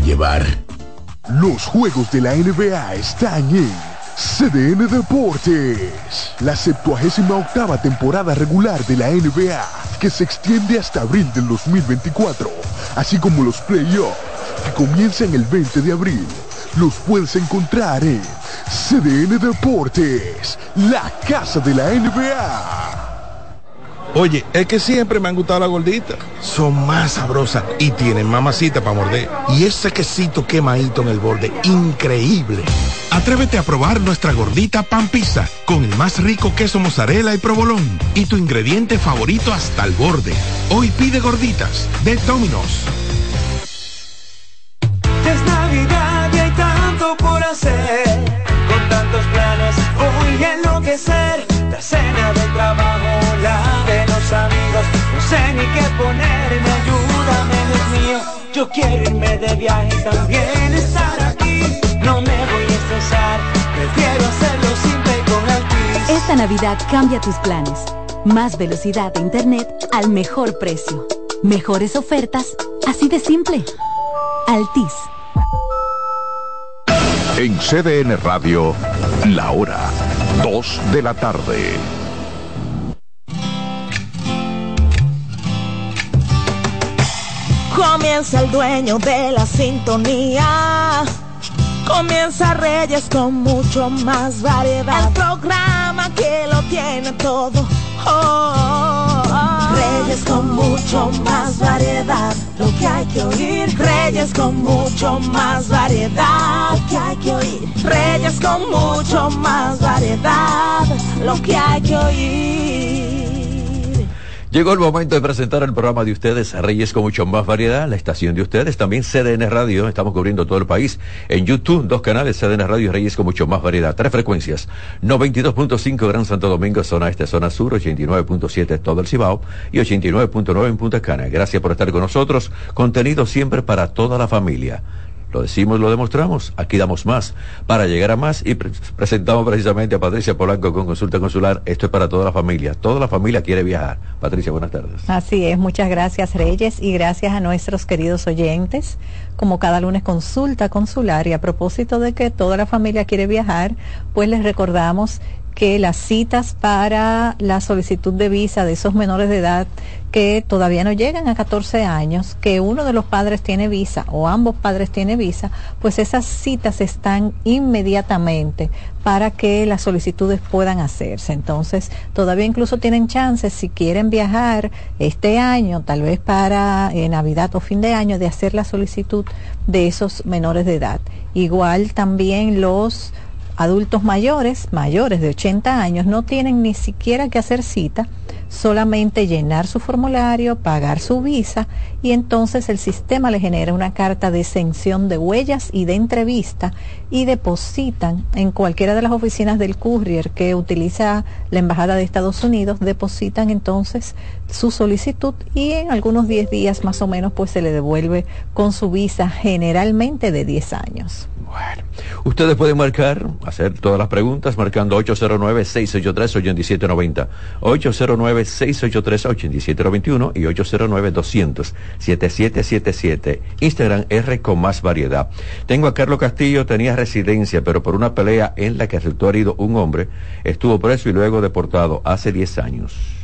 llevar. Los juegos de la NBA están en CDN Deportes. La 78 octava temporada regular de la NBA, que se extiende hasta abril del 2024, así como los playoffs, que comienzan el 20 de abril. Los puedes encontrar en CDN Deportes, la casa de la NBA. Oye, es que siempre me han gustado las gorditas. Son más sabrosas y tienen mamacita para morder. Y ese quesito quemadito en el borde, increíble. Atrévete a probar nuestra gordita pan pizza con el más rico queso mozzarella y provolón y tu ingrediente favorito hasta el borde. Hoy pide gorditas de Domino's. Con tantos planes sé ni qué ponerme, ayúdame, Dios mío. Yo quiero irme de viaje y también estar aquí. No me voy a estresar, prefiero hacerlo simple y con Altis. Esta Navidad cambia tus planes. Más velocidad de internet al mejor precio. Mejores ofertas, así de simple. Altis. En CDN Radio, la hora 2 de la tarde. Comienza el dueño de la sintonía. Comienza Reyes con mucho más variedad. El programa que lo tiene todo. Oh, oh, oh. Reyes con mucho más variedad. Lo que hay que oír. Reyes con mucho más variedad. Lo que hay que oír. Reyes con mucho más variedad. Lo que hay que oír. Llegó el momento de presentar el programa de ustedes, Reyes con mucho más variedad, la estación de ustedes, también CDN Radio, estamos cubriendo todo el país. En YouTube, dos canales, CDN Radio y Reyes con mucho más variedad, tres frecuencias, 92.5 Gran Santo Domingo, zona este, zona sur, 89.7 todo el Cibao y 89.9 en Punta Cana. Gracias por estar con nosotros, contenido siempre para toda la familia. Lo decimos, lo demostramos. Aquí damos más para llegar a más y pre presentamos precisamente a Patricia Polanco con consulta consular. Esto es para toda la familia. Toda la familia quiere viajar. Patricia, buenas tardes. Así es. Muchas gracias, Reyes, y gracias a nuestros queridos oyentes. Como cada lunes, consulta consular. Y a propósito de que toda la familia quiere viajar, pues les recordamos que las citas para la solicitud de visa de esos menores de edad que todavía no llegan a 14 años, que uno de los padres tiene visa o ambos padres tienen visa, pues esas citas están inmediatamente para que las solicitudes puedan hacerse. Entonces, todavía incluso tienen chances, si quieren viajar este año, tal vez para eh, Navidad o fin de año, de hacer la solicitud de esos menores de edad. Igual también los adultos mayores, mayores de 80 años, no tienen ni siquiera que hacer cita, solamente llenar su formulario, pagar su visa y entonces el sistema le genera una carta de exención de huellas y de entrevista y depositan en cualquiera de las oficinas del courier que utiliza la Embajada de Estados Unidos, depositan entonces su solicitud y en algunos 10 días más o menos pues se le devuelve con su visa generalmente de 10 años. Bueno, ustedes pueden marcar, hacer todas las preguntas marcando 809-683-8790, 809-683-8791 y 809-200-7777. Instagram R con más variedad. Tengo a Carlos Castillo, tenía residencia, pero por una pelea en la que resultó herido un hombre, estuvo preso y luego deportado hace 10 años.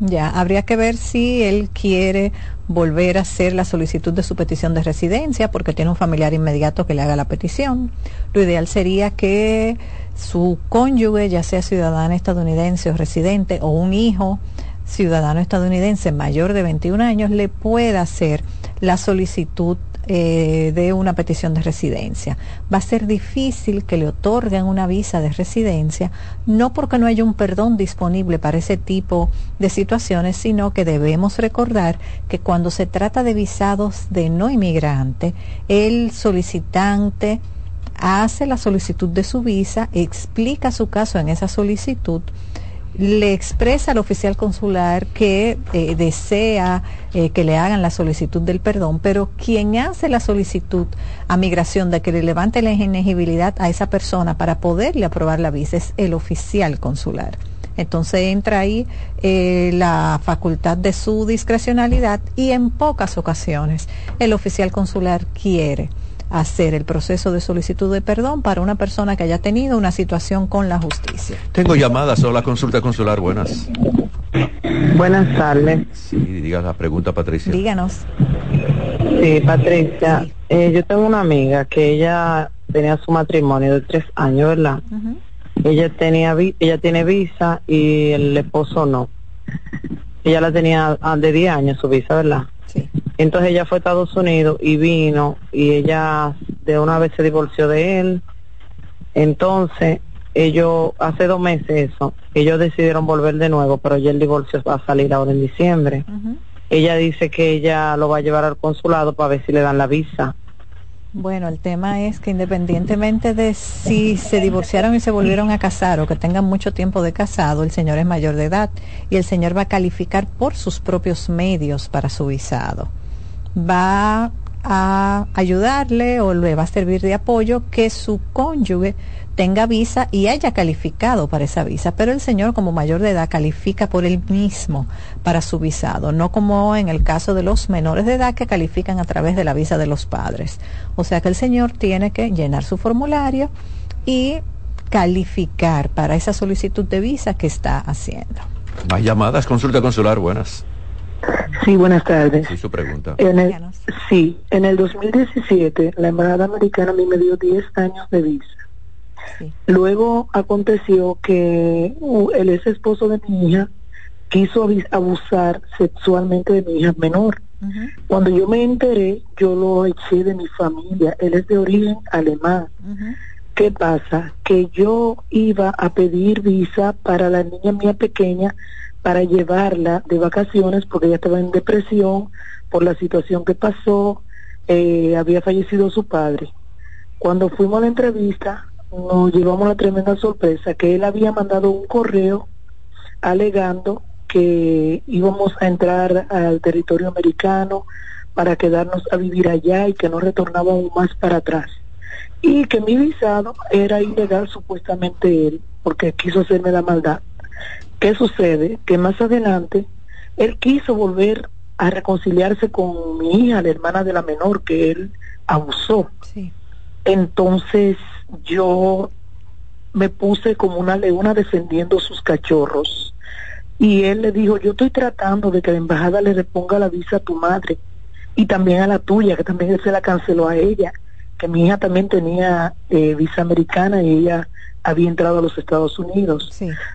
Ya, habría que ver si él quiere volver a hacer la solicitud de su petición de residencia porque tiene un familiar inmediato que le haga la petición. Lo ideal sería que su cónyuge, ya sea ciudadano estadounidense o residente, o un hijo ciudadano estadounidense mayor de 21 años, le pueda hacer la solicitud eh, de una petición de residencia. Va a ser difícil que le otorguen una visa de residencia, no porque no haya un perdón disponible para ese tipo de situaciones, sino que debemos recordar que cuando se trata de visados de no inmigrante, el solicitante hace la solicitud de su visa, explica su caso en esa solicitud, le expresa al oficial consular que eh, desea eh, que le hagan la solicitud del perdón, pero quien hace la solicitud a migración de que le levante la inegibilidad a esa persona para poderle aprobar la visa es el oficial consular. Entonces entra ahí eh, la facultad de su discrecionalidad y en pocas ocasiones el oficial consular quiere hacer el proceso de solicitud de perdón para una persona que haya tenido una situación con la justicia. Tengo llamadas o la consulta consular. Buenas. Buenas tardes. Sí, diga la pregunta, Patricia. Díganos. Sí, Patricia. Eh, yo tengo una amiga que ella tenía su matrimonio de tres años, ¿verdad? Ella tenía ella tiene visa y el esposo no. Ella la tenía ah, de 10 años su visa, ¿verdad? Entonces ella fue a Estados Unidos y vino y ella de una vez se divorció de él. Entonces ellos, hace dos meses eso, ellos decidieron volver de nuevo, pero ya el divorcio va a salir ahora en diciembre. Ella dice que ella lo va a llevar al consulado para ver si le dan la visa. Bueno, el tema es que independientemente de si se divorciaron y se volvieron a casar o que tengan mucho tiempo de casado, el señor es mayor de edad y el señor va a calificar por sus propios medios para su visado va a ayudarle o le va a servir de apoyo que su cónyuge tenga visa y haya calificado para esa visa, pero el señor como mayor de edad califica por él mismo para su visado, no como en el caso de los menores de edad que califican a través de la visa de los padres. O sea que el señor tiene que llenar su formulario y calificar para esa solicitud de visa que está haciendo. Más llamadas, consulta consular, buenas. Sí, buenas tardes. Sí, su pregunta. En el, sí, en el 2017 la Embajada Americana a mí me dio 10 años de visa. Luego aconteció que uh, el ex esposo de mi hija quiso abusar sexualmente de mi hija menor. Cuando yo me enteré, yo lo eché de mi familia. Él es de origen alemán. ¿Qué pasa? Que yo iba a pedir visa para la niña mía pequeña para llevarla de vacaciones porque ella estaba en depresión por la situación que pasó, eh, había fallecido su padre. Cuando fuimos a la entrevista, nos llevamos la tremenda sorpresa que él había mandado un correo alegando que íbamos a entrar al territorio americano para quedarnos a vivir allá y que no retornábamos más para atrás. Y que mi visado era ilegal supuestamente él, porque quiso hacerme la maldad. ¿Qué sucede? Que más adelante él quiso volver a reconciliarse con mi hija, la hermana de la menor, que él abusó. Entonces yo me puse como una leona defendiendo sus cachorros. Y él le dijo, yo estoy tratando de que la embajada le reponga la visa a tu madre y también a la tuya, que también él se la canceló a ella, que mi hija también tenía eh, visa americana y ella había entrado a los Estados Unidos.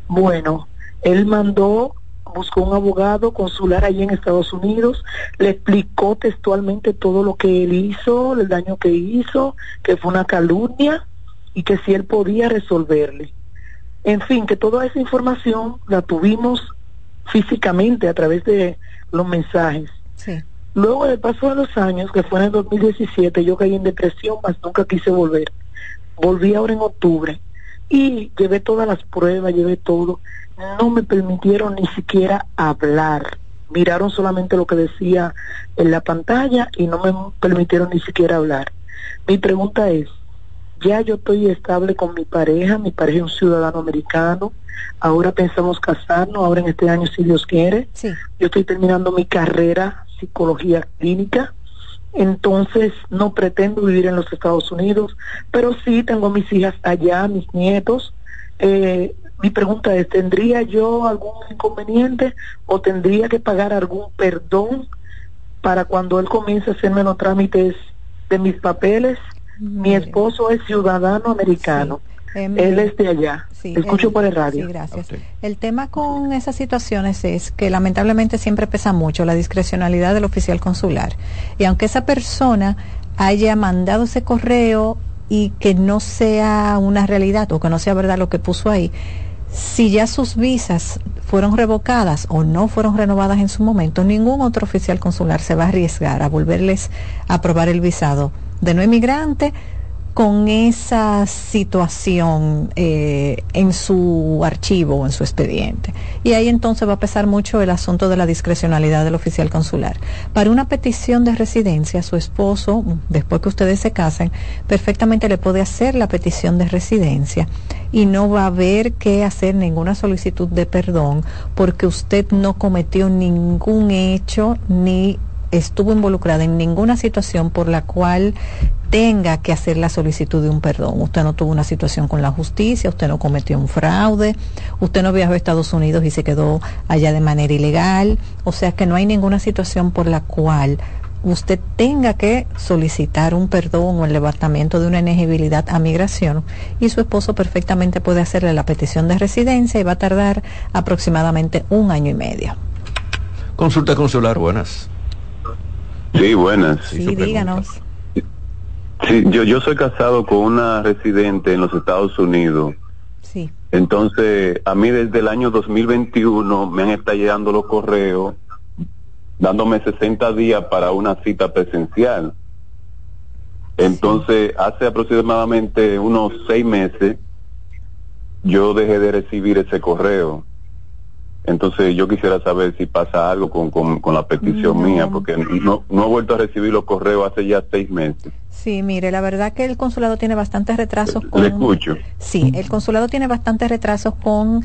Bueno, él mandó, buscó un abogado consular allí en Estados Unidos, le explicó textualmente todo lo que él hizo, el daño que hizo, que fue una calumnia y que si él podía resolverle. En fin, que toda esa información la tuvimos físicamente a través de los mensajes. Luego del paso de los años, que fue en el 2017, yo caí en depresión, mas nunca quise volver. Volví ahora en octubre y llevé todas las pruebas, llevé todo no me permitieron ni siquiera hablar. Miraron solamente lo que decía en la pantalla y no me permitieron ni siquiera hablar. Mi pregunta es, ya yo estoy estable con mi pareja, mi pareja es un ciudadano americano, ahora pensamos casarnos, ahora en este año si Dios quiere. Yo estoy terminando mi carrera psicología clínica, entonces no pretendo vivir en los Estados Unidos, pero sí tengo mis hijas allá, mis nietos. Eh, mi pregunta es, ¿tendría yo algún inconveniente o tendría que pagar algún perdón para cuando él comience a hacerme los trámites de mis papeles? Mi esposo es ciudadano americano. Em, él es de allá. Escucho por el radio. gracias. El tema con esas situaciones es que lamentablemente siempre pesa mucho la discrecionalidad del oficial consular. Y aunque esa persona haya mandado ese correo y que no sea una realidad o que no sea verdad lo que puso ahí, si ya sus visas fueron revocadas o no fueron renovadas en su momento, ningún otro oficial consular se va a arriesgar a volverles a aprobar el visado de no inmigrante con esa situación eh, en su archivo o en su expediente. Y ahí entonces va a pesar mucho el asunto de la discrecionalidad del oficial consular. Para una petición de residencia, su esposo, después que ustedes se casen, perfectamente le puede hacer la petición de residencia y no va a haber que hacer ninguna solicitud de perdón porque usted no cometió ningún hecho ni estuvo involucrada en ninguna situación por la cual tenga que hacer la solicitud de un perdón. Usted no tuvo una situación con la justicia, usted no cometió un fraude, usted no viajó a Estados Unidos y se quedó allá de manera ilegal, o sea que no hay ninguna situación por la cual usted tenga que solicitar un perdón o el levantamiento de una inegibilidad a migración y su esposo perfectamente puede hacerle la petición de residencia y va a tardar aproximadamente un año y medio. Consulta consular, buenas. Sí, buenas. Sí, díganos. Sí, yo, yo soy casado con una residente en los Estados Unidos. Sí. Entonces, a mí desde el año 2021 me han estado llegando los correos dándome 60 días para una cita presencial. Entonces, hace aproximadamente unos seis meses, yo dejé de recibir ese correo. Entonces yo quisiera saber si pasa algo con, con, la petición mía, porque no, no he vuelto a recibir los correos hace ya seis meses. Sí, mire, la verdad que el consulado tiene bastantes retrasos con... Le escucho. Sí, el consulado tiene bastantes retrasos con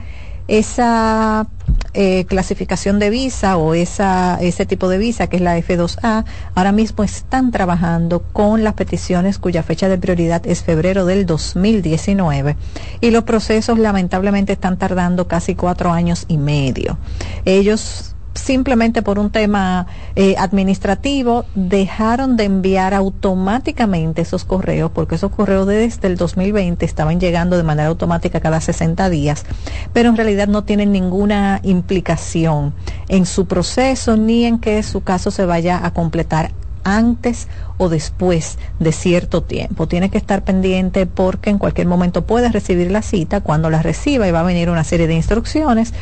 esa eh, clasificación de visa o esa, ese tipo de visa que es la F2A, ahora mismo están trabajando con las peticiones cuya fecha de prioridad es febrero del 2019 y los procesos lamentablemente están tardando casi cuatro años y medio. Ellos simplemente por un tema eh, administrativo dejaron de enviar automáticamente esos correos, porque esos correos desde el 2020 estaban llegando de manera automática cada 60 días, pero en realidad no tienen ninguna implicación en su proceso ni en que su caso se vaya a completar antes o después de cierto tiempo. Tiene que estar pendiente porque en cualquier momento puede recibir la cita. Cuando la reciba y va a venir una serie de instrucciones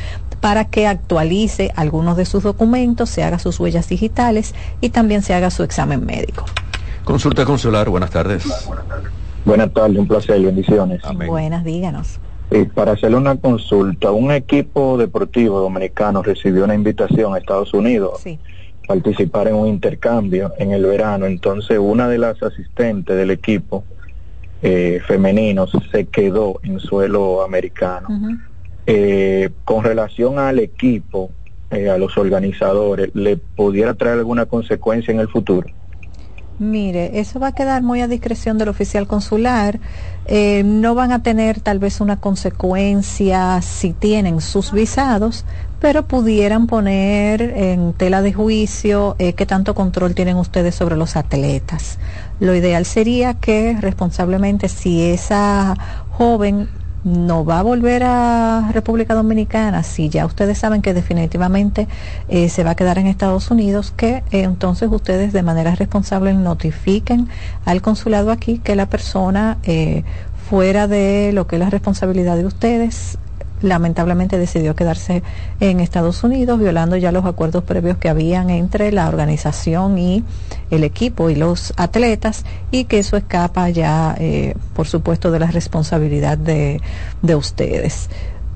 para que actualice algunos de sus documentos, se haga sus huellas digitales y también se haga su examen médico. Consulta consular, buenas tardes. Buenas tardes, un placer, bendiciones. Buenas, díganos. para hacerle una consulta, un equipo deportivo dominicano recibió una invitación a Estados Unidos sí. Participar en un intercambio en el verano. Entonces, una de las asistentes del equipo eh, femenino se quedó en suelo americano. Eh, con relación al equipo, eh, a los organizadores, ¿le pudiera traer alguna consecuencia en el futuro? Mire, eso va a quedar muy a discreción del oficial consular. Eh, no van a tener tal vez una consecuencia si tienen sus visados, pero pudieran poner en tela de juicio eh, qué tanto control tienen ustedes sobre los atletas. Lo ideal sería que responsablemente si esa joven no va a volver a República Dominicana, si ya ustedes saben que definitivamente eh, se va a quedar en Estados Unidos, que eh, entonces ustedes de manera responsable notifiquen al consulado aquí que la persona eh, fuera de lo que es la responsabilidad de ustedes lamentablemente decidió quedarse en Estados Unidos, violando ya los acuerdos previos que habían entre la organización y el equipo y los atletas, y que eso escapa ya, eh, por supuesto, de la responsabilidad de, de ustedes.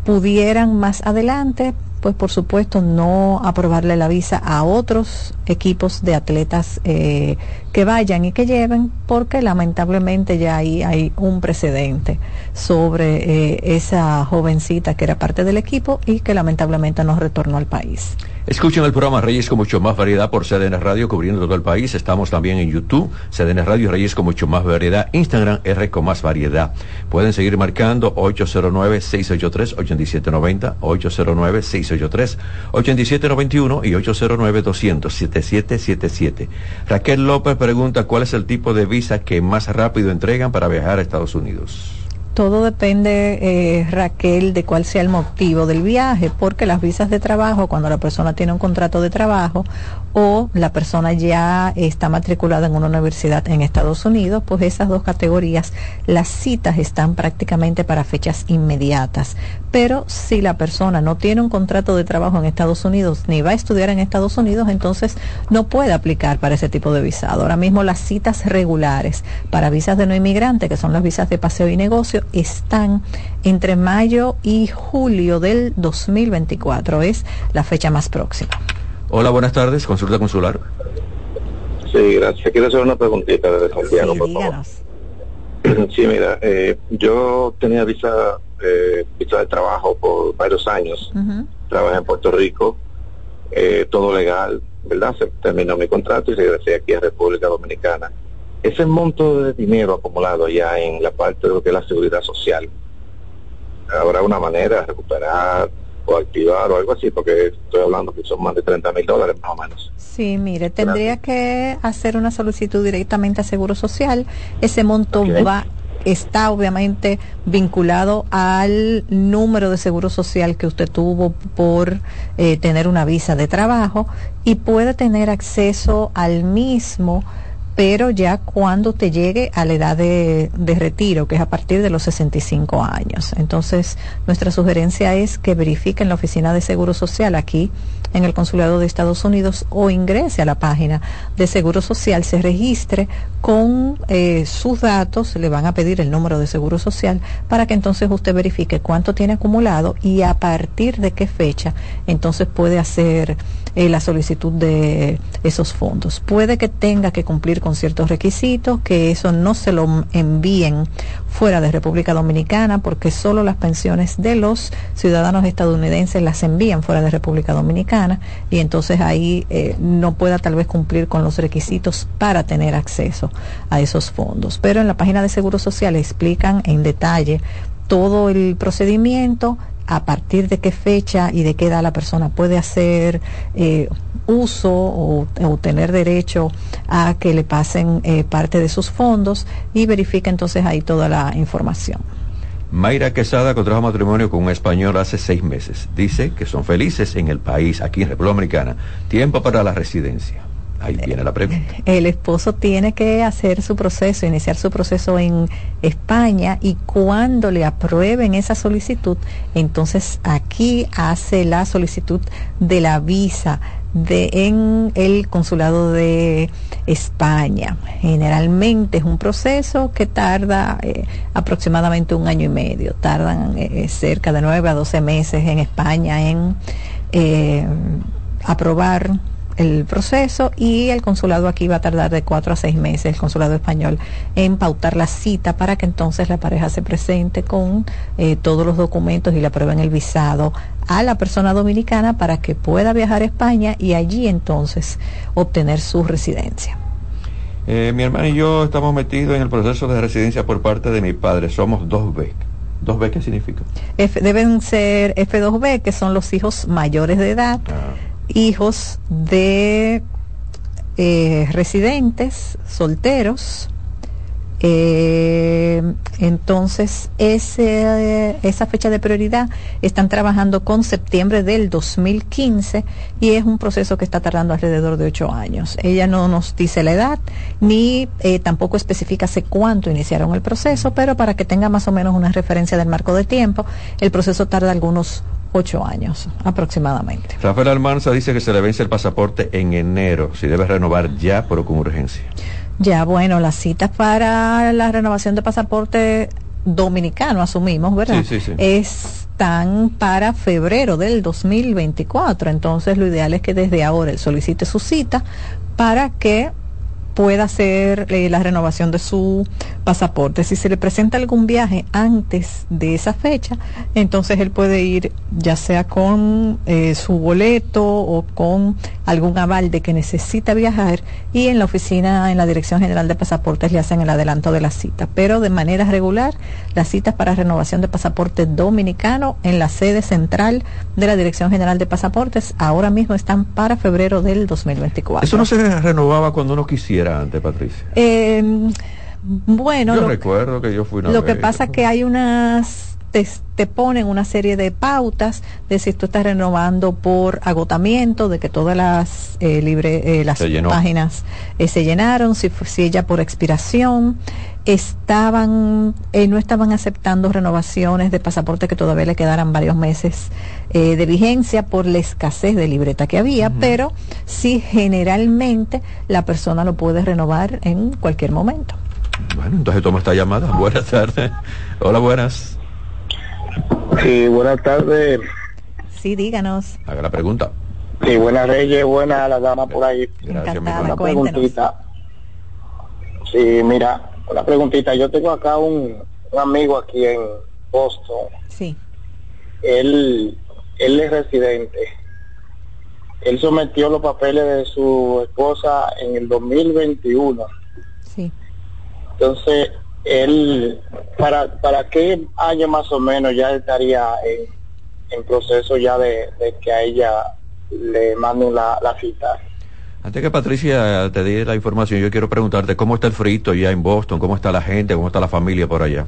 Pudieran más adelante pues por supuesto no aprobarle la visa a otros equipos de atletas eh, que vayan y que lleven, porque lamentablemente ya ahí hay un precedente sobre eh, esa jovencita que era parte del equipo y que lamentablemente no retornó al país. Escuchen el programa Reyes con mucho más variedad por CDN Radio cubriendo todo el país. Estamos también en YouTube, CDN Radio Reyes con mucho más variedad, Instagram R con más variedad. Pueden seguir marcando 809-683-8790, 809-683-8791 y 809-200-7777. Raquel López pregunta cuál es el tipo de visa que más rápido entregan para viajar a Estados Unidos todo depende, eh, Raquel, de cuál sea el motivo del viaje, porque las visas de trabajo, cuando la persona tiene un contrato de trabajo o la persona ya está matriculada en una universidad en Estados Unidos, pues esas dos categorías, las citas están prácticamente para fechas inmediatas. Pero si la persona no tiene un contrato de trabajo en Estados Unidos ni va a estudiar en Estados Unidos, entonces no puede aplicar para ese tipo de visado. Ahora mismo las citas regulares para visas de no inmigrante, que son las visas de paseo y negocio, están entre mayo y julio del 2024. Es la fecha más próxima. Hola, buenas tardes. Consulta consular. Sí, gracias. Quiero hacer una preguntita desde Santiago, por favor. Sí, mira, eh, yo tenía visa, eh, visa de trabajo por varios años. Trabajé en Puerto Rico, eh, todo legal, ¿verdad? Se terminó mi contrato y regresé aquí a República Dominicana. Ese monto de dinero acumulado ya en la parte de lo que es la seguridad social, ¿habrá una manera de recuperar o activar o algo así, porque estoy hablando que son más de 30 mil dólares más o menos. Sí, mire, tendría que hacer una solicitud directamente a Seguro Social. Ese monto va está obviamente vinculado al número de seguro social que usted tuvo por eh, tener una visa de trabajo y puede tener acceso al mismo pero ya cuando te llegue a la edad de, retiro, que es a partir de los 65 años. Entonces, nuestra sugerencia es que verifiquen la oficina de Seguro Social aquí en el Consulado de Estados Unidos o ingrese a la página de Seguro Social, se registre con eh, sus datos, le van a pedir el número de Seguro Social para que entonces usted verifique cuánto tiene acumulado y a partir de qué fecha entonces puede hacer eh, la solicitud de esos fondos. Puede que tenga que cumplir con ciertos requisitos, que eso no se lo envíen fuera de República Dominicana, porque solo las pensiones de los ciudadanos estadounidenses las envían fuera de República Dominicana y entonces ahí eh, no pueda tal vez cumplir con los requisitos para tener acceso a esos fondos. Pero en la página de Seguro Social explican en detalle todo el procedimiento, a partir de qué fecha y de qué edad la persona puede hacer eh, uso o, tener derecho a que le pasen eh, parte de sus fondos y verifica entonces ahí toda la información. Mayra Quesada contrajo matrimonio con un español hace seis meses. Dice que son felices en el país, aquí en República Dominicana. Tiempo para la residencia. Ahí viene la pregunta. El esposo tiene que hacer su proceso, iniciar su proceso en España y cuando le aprueben esa solicitud, entonces aquí hace la solicitud de la visa de en el consulado de España. Generalmente es un proceso que tarda eh, aproximadamente un año y medio. Tardan eh, cerca de nueve a doce meses en España en eh, aprobar el proceso y el consulado aquí va a tardar de cuatro a seis meses, el consulado español, en pautar la cita para que entonces la pareja se presente con eh, todos los documentos y le aprueben el visado a la persona dominicana para que pueda viajar a España y allí entonces obtener su residencia. Eh, mi hermano y yo estamos metidos en el proceso de residencia por parte de mi padre. Somos dos B. ¿Dos B qué significa? deben ser F2B, que son los hijos mayores de edad. Ah hijos de eh, residentes solteros. Eh, entonces, ese, esa fecha de prioridad están trabajando con septiembre del 2015 y es un proceso que está tardando alrededor de ocho años. Ella no nos dice la edad ni eh, tampoco especifica hace cuánto iniciaron el proceso, pero para que tenga más o menos una referencia del marco de tiempo, el proceso tarda algunos ocho años aproximadamente. Rafael Almanza dice que se le vence el pasaporte en enero, si debe renovar ya, pero con urgencia. Ya, bueno, las citas para la renovación de pasaporte dominicano, asumimos, ¿verdad? Sí, sí, sí. Están para febrero del 2024, entonces lo ideal es que desde ahora él solicite su cita para que pueda hacer eh, la renovación de su pasaporte. Si se le presenta algún viaje antes de esa fecha, entonces él puede ir ya sea con eh, su boleto o con algún aval de que necesita viajar y en la oficina, en la Dirección General de Pasaportes le hacen el adelanto de la cita. Pero de manera regular, las citas para renovación de pasaporte dominicano en la sede central de la Dirección General de Pasaportes ahora mismo están para febrero del 2024. Eso no se renovaba cuando uno quisiera antes, Patricia? Eh, Bueno, yo lo, recuerdo que yo fui una lo que vez. pasa es que hay unas te, te, ponen una serie de pautas de si tú estás renovando por agotamiento, de que todas las eh, libre, eh, las páginas eh, se llenaron, si, si ella por expiración, estaban eh, no estaban aceptando renovaciones de pasaporte que todavía le quedaran varios meses eh, de vigencia por la escasez de libreta que había, uh -huh. pero sí generalmente la persona lo puede renovar en cualquier momento. Bueno, entonces toma esta llamada. Buenas tardes. Hola, buenas. Sí, buenas tardes. Sí, díganos. Haga la pregunta. Sí, buenas reyes, buenas la dama por ahí. Gracias, mi Una preguntita. Sí, mira, una preguntita. Yo tengo acá un, un, amigo aquí en Boston. Sí. Él, él es residente. Él sometió los papeles de su esposa en el 2021. Sí. Entonces, él, ¿para, para qué año más o menos ya estaría en, en proceso ya de, de, que a ella le manden la, la cita? Antes que Patricia te dé la información, yo quiero preguntarte cómo está el frito ya en Boston, cómo está la gente, cómo está la familia por allá.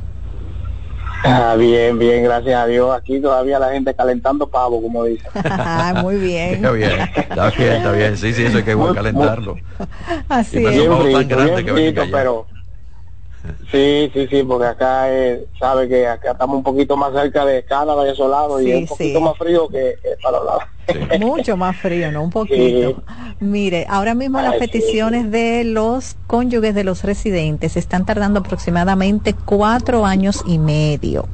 Ah, bien, bien, gracias a Dios. Aquí todavía la gente calentando pavo, como dice. muy bien. Está bien, está bien, está bien. Sí, sí, eso hay que calentarlo. Así y es. Bien frito, tan grande que frito, pero Sí, sí, sí, porque acá eh, sabe que acá estamos un poquito más cerca de Canadá y esos lados sí, y es un poquito sí. más frío que, que para los lados. Sí. Mucho más frío, ¿no? Un poquito. Sí. Mire, ahora mismo las peticiones de los cónyuges de los residentes están tardando aproximadamente cuatro años y medio.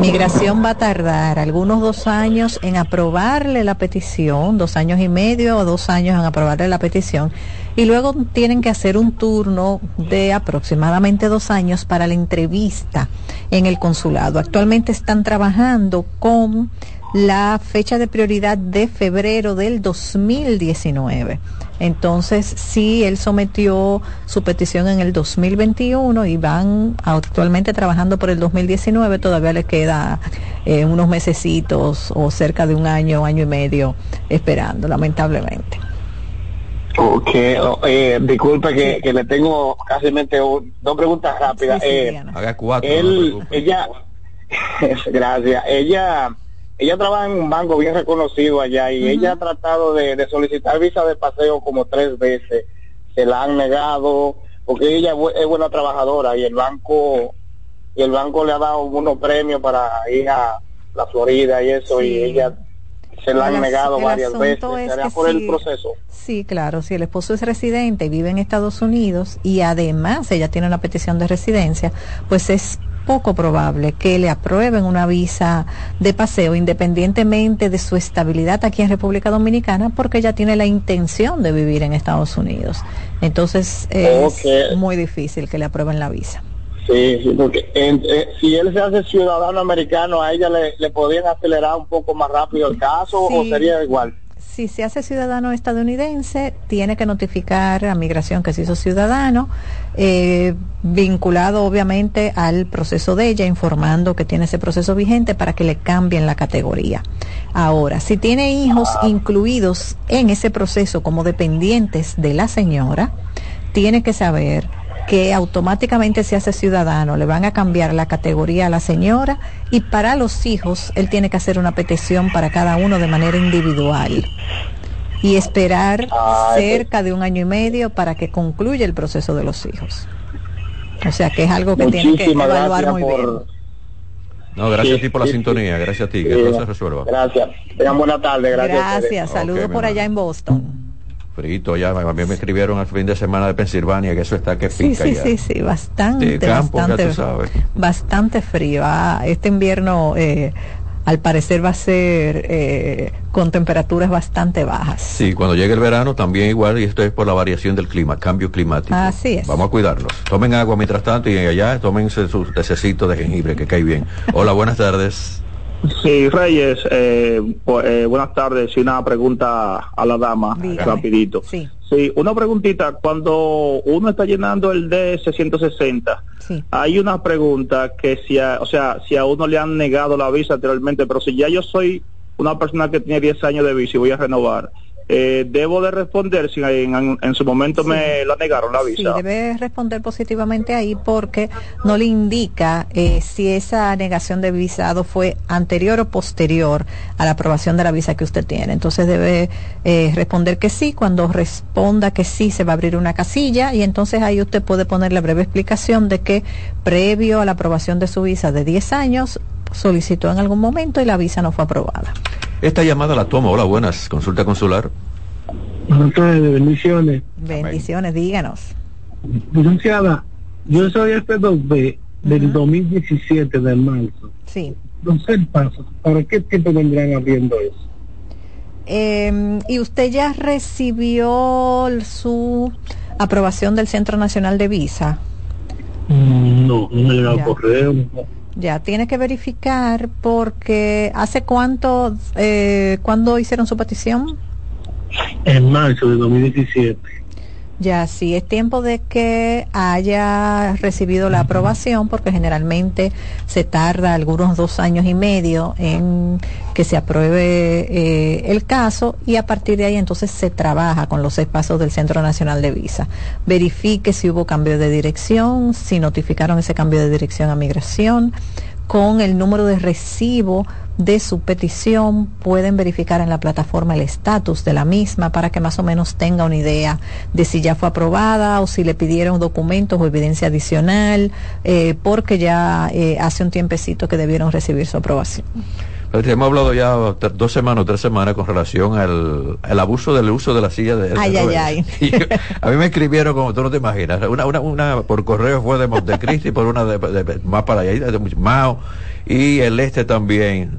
Migración va a tardar algunos dos años en aprobarle la petición, dos años y medio o dos años en aprobarle la petición y luego tienen que hacer un turno de aproximadamente dos años para la entrevista en el consulado. Actualmente están trabajando con la fecha de prioridad de febrero del 2019. Entonces, sí, él sometió su petición en el 2021 y van actualmente trabajando por el 2019. Todavía le queda eh, unos mesecitos o cerca de un año, año y medio esperando, lamentablemente. Ok, eh, disculpe que, sí. que, le tengo casi dos preguntas rápidas. Sí, sí, eh, haga cuatro. Él, no ella, gracias. Ella, ella trabaja en un banco bien reconocido allá y uh -huh. ella ha tratado de, de, solicitar visa de paseo como tres veces. Se la han negado porque ella es buena trabajadora y el banco y el banco le ha dado unos premios para ir a la Florida y eso y ella se la han negado varias veces. ¿Será por sí, el proceso? Sí, claro. Si el esposo es residente y vive en Estados Unidos y además ella tiene una petición de residencia, pues es poco probable que le aprueben una visa de paseo independientemente de su estabilidad aquí en República Dominicana porque ella tiene la intención de vivir en Estados Unidos. Entonces es okay. muy difícil que le aprueben la visa. Sí, sí porque en, eh, si él se hace ciudadano americano, a ella le, le podrían acelerar un poco más rápido el caso sí. o sería igual. Si se hace ciudadano estadounidense, tiene que notificar a migración que se hizo ciudadano, eh, vinculado obviamente al proceso de ella, informando que tiene ese proceso vigente para que le cambien la categoría. Ahora, si tiene hijos ah. incluidos en ese proceso como dependientes de la señora, tiene que saber que automáticamente se hace ciudadano, le van a cambiar la categoría a la señora y para los hijos él tiene que hacer una petición para cada uno de manera individual y esperar Ay, cerca de un año y medio para que concluya el proceso de los hijos. O sea que es algo que tiene que evaluar muy por... bien. No, gracias sí, a ti por la sí, sintonía, gracias a ti, que sí, todo se resuelva. Gracias. Tengan buena tarde, gracias. Gracias, saludos okay, por allá en Boston frito ya a mí me escribieron al fin de semana de Pensilvania que eso está que pica sí, sí, ya. sí, sí, bastante, de campo, bastante, ya tú sabes. bastante frío. Ah, este invierno eh, al parecer va a ser eh, con temperaturas bastante bajas. Sí, cuando llegue el verano también igual y esto es por la variación del clima, cambio climático. Así es. Vamos a cuidarnos. Tomen agua mientras tanto y allá tómense su tececito de jengibre que cae bien. Hola, buenas tardes. Sí, Reyes, eh, eh, buenas tardes. Y una pregunta a la dama, Dígame. rapidito. Sí. Sí. una preguntita. Cuando uno está llenando el D660, sí. hay una pregunta que si a, o sea, si a uno le han negado la visa anteriormente, pero si ya yo soy una persona que tiene 10 años de visa y voy a renovar, eh, debo de responder si en, en, su momento me la negaron la visa. Sí, debe responder positivamente ahí porque no le indica eh, si esa negación de visado fue anterior o posterior a la aprobación de la visa que usted tiene. Entonces debe eh, responder que sí. Cuando responda que sí, se va a abrir una casilla y entonces ahí usted puede poner la breve explicación de que previo a la aprobación de su visa de 10 años solicitó en algún momento y la visa no fue aprobada. Esta llamada la tomo. Hola, buenas. Consulta consular. Buenas tardes, bendiciones. Bendiciones, díganos. Licenciada, yo soy este 2B del 2017 de marzo. Sí. No sé el paso. ¿Para qué tiempo vendrán abriendo eso? Eh, ¿Y usted ya recibió su aprobación del Centro Nacional de Visa? Mm, no, no me ha llegado correo. Ya, tiene que verificar porque ¿hace cuánto, eh, cuándo hicieron su petición? En marzo de 2017. Ya, sí, es tiempo de que haya recibido la aprobación, porque generalmente se tarda algunos dos años y medio en que se apruebe eh, el caso y a partir de ahí entonces se trabaja con los seis pasos del Centro Nacional de Visa. Verifique si hubo cambio de dirección, si notificaron ese cambio de dirección a migración, con el número de recibo de su petición, pueden verificar en la plataforma el estatus de la misma para que más o menos tenga una idea de si ya fue aprobada o si le pidieron documentos o evidencia adicional, eh, porque ya eh, hace un tiempecito que debieron recibir su aprobación. Hemos hablado ya dos semanas o tres semanas con relación al, abuso del uso de la silla de... Ay, ay, ay. a mí me escribieron como tú no te imaginas. Una, una, una por correo fue de Montecristi, por una de, más para allá, de Mao, y el este también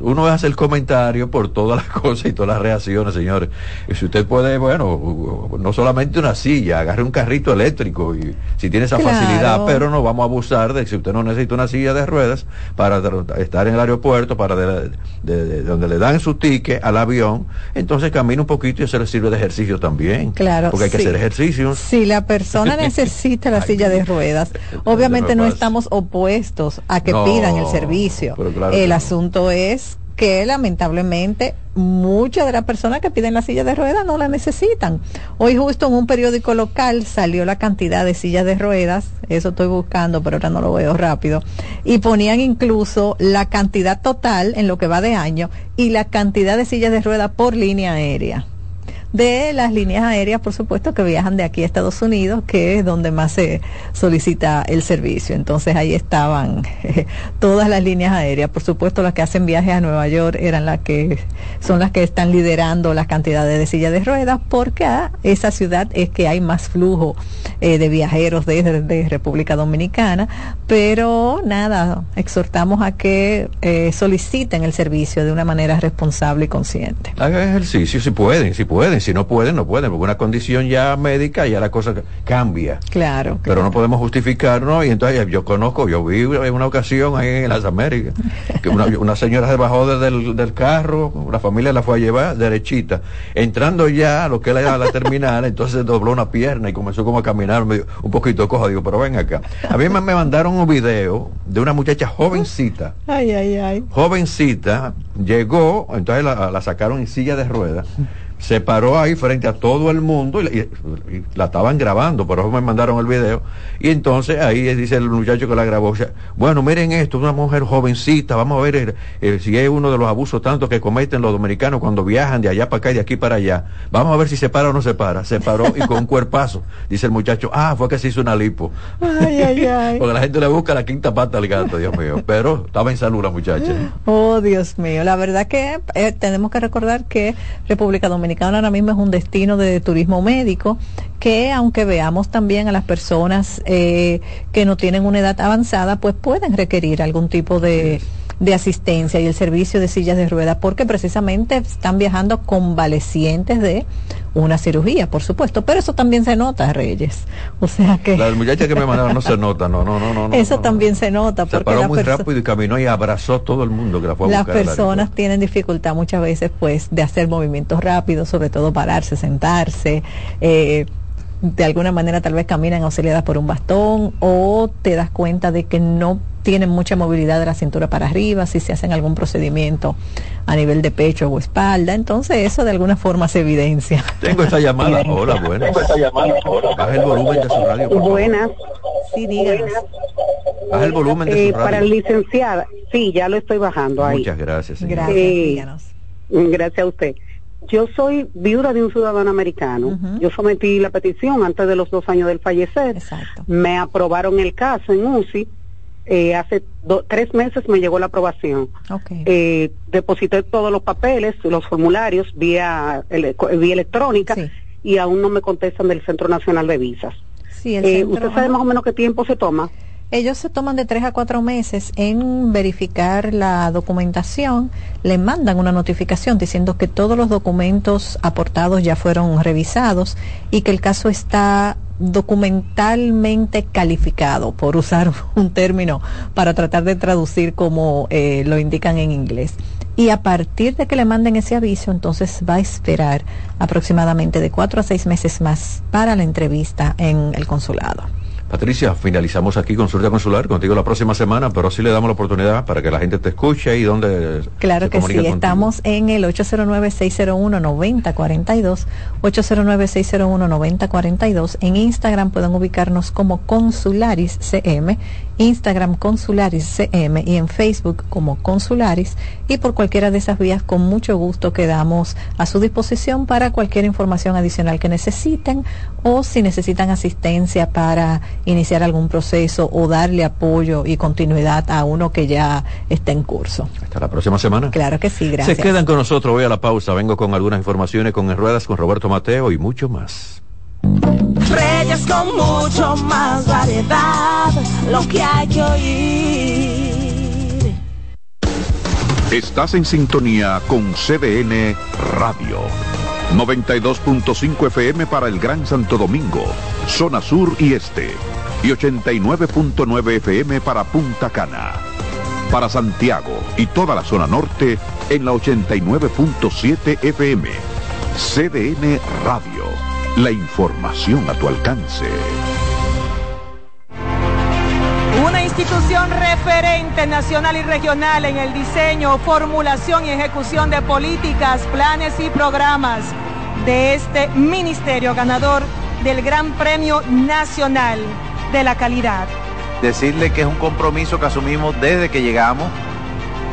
uno hace el comentario por todas las cosas y todas las reacciones, señores. Y si usted puede, bueno, no solamente una silla, agarre un carrito eléctrico y si tiene esa facilidad, pero no vamos a abusar de que si usted no necesita una silla de ruedas para estar en el aeropuerto, para de, donde le dan su ticket al avión, entonces camina un poquito y eso le sirve de ejercicio también. Claro. Porque hay que hacer ejercicio. Si la persona necesita la silla de ruedas, obviamente no, estamos opuestos a que pidan el servicio. el asunto es que lamentablemente muchas de las personas que piden la silla de ruedas no la necesitan. Hoy justo en un periódico local salió la cantidad de sillas de ruedas, eso estoy buscando, pero ahora no lo veo rápido, y ponían incluso la cantidad total en lo que va de año y la cantidad de sillas de ruedas por línea aérea de las líneas aéreas, por supuesto, que viajan de aquí a Estados Unidos, que es donde más se solicita el servicio. Entonces ahí estaban todas las líneas aéreas. Por supuesto, las que hacen viajes a Nueva York eran las que son las que están liderando las cantidades de sillas de ruedas, porque a esa ciudad es que hay más flujo eh, de viajeros desde República Dominicana. Pero nada, exhortamos a que eh, soliciten el servicio de una manera responsable y consciente. Hagan ejercicio si pueden, si pueden si no pueden, no pueden, porque una condición ya médica ya la cosa cambia. Claro. Pero no podemos justificarnos y entonces yo conozco, yo vi en una ocasión ahí en las Américas, que una, señora se bajó del, del, carro, la familia la fue a llevar derechita, entrando ya a lo que era la terminal, entonces dobló una pierna y comenzó como a caminar un poquito cojo, digo, pero ven acá. A mí me, me mandaron un video de una muchacha jovencita. Ay, ay, ay. Jovencita, llegó, entonces la, la sacaron en silla de ruedas se paró ahí frente a todo el mundo y, la estaban grabando, por eso me mandaron el video. Y entonces ahí dice el muchacho que la grabó, bueno, miren esto, una mujer jovencita, vamos a ver eh, eh, si es uno de los abusos tantos que cometen los dominicanos cuando viajan de allá para acá y de aquí para allá. Vamos a ver si se para o no se para. Se paró y con un cuerpazo. Dice el muchacho, ah, fue que se hizo una lipo. Ay, ay, ay. Porque la gente le busca la quinta pata al gato, Dios mío. Pero estaba en salud la muchacha. Oh, Dios mío. La verdad que eh, tenemos que recordar que República Dominicana ahora mismo es un destino de turismo médico que aunque veamos también a las personas eh, que no tienen una edad avanzada, pues pueden requerir algún tipo de, de asistencia y el servicio de sillas de ruedas, porque precisamente están viajando convalecientes de una cirugía, por supuesto, pero eso también se nota, Reyes. O sea que... La muchacha que me mandaron no se nota, no, no, no, no. Eso también se nota. Se paró muy rápido y caminó y abrazó todo el mundo que la fue a Las personas tienen dificultad muchas veces, pues, de hacer movimientos rápidos, sobre todo pararse, sentarse, eh, de alguna manera tal vez caminan auxiliadas por un bastón o te das cuenta de que no tienen mucha movilidad de la cintura para arriba, si se hacen algún procedimiento a nivel de pecho o espalda, entonces eso de alguna forma se evidencia. Tengo esta llamada, hola, buenas. Tengo esta llamada, hola. Baja el volumen de su radio. buenas. Sí, díganos. Baja el volumen de su Eh, radio. para el licenciado, sí, ya lo estoy bajando ahí. Muchas gracias. señora. Gracias, díganos. Gracias a usted. Yo soy viuda de un ciudadano americano. Yo sometí la petición antes de los dos años del fallecer. Me aprobaron el caso en UCI. Eh, hace do- tres meses me llegó la aprobación. Eh, deposité todos los papeles, los formularios vía, ele- vía electrónica y aún no me contestan del Centro Nacional de Visas. Sí, el Eh, centro- ¿Usted sabe más o menos qué tiempo se toma? Ellos se toman de tres a cuatro meses en verificar la documentación, le mandan una notificación diciendo que todos los documentos aportados ya fueron revisados y que el caso está documentalmente calificado, por usar un término para tratar de traducir como eh, lo indican en inglés. Y a partir de que le manden ese aviso, entonces va a esperar aproximadamente de cuatro a seis meses más para la entrevista en el consulado. Patricia, finalizamos aquí consulta consular contigo la próxima semana, pero sí le damos la oportunidad para que la gente te escuche y donde Claro se que sí, contigo. estamos en el 809-601-9042, 809-601-9042. En Instagram pueden ubicarnos como Consularis CM, Instagram Consularis CM y en Facebook como Consularis. Y por cualquiera de esas vías, con mucho gusto quedamos a su disposición para cualquier información adicional que necesiten o si necesitan asistencia para iniciar algún proceso o darle apoyo y continuidad a uno que ya está en curso. Hasta la próxima semana. Claro que sí, gracias. Se quedan con nosotros, voy a la pausa, vengo con algunas informaciones con Ruedas con Roberto Mateo y mucho más. Reyes con mucho más variedad, lo que hay que oír. Estás en sintonía con CDN Radio. 92.5 FM para el Gran Santo Domingo, zona sur y este. Y 89.9 FM para Punta Cana. Para Santiago y toda la zona norte en la 89.7 FM. CDN Radio. La información a tu alcance. Una institución referente nacional y regional en el diseño, formulación y ejecución de políticas, planes y programas de este ministerio ganador del Gran Premio Nacional de la Calidad. decirle que es un compromiso que asumimos desde que llegamos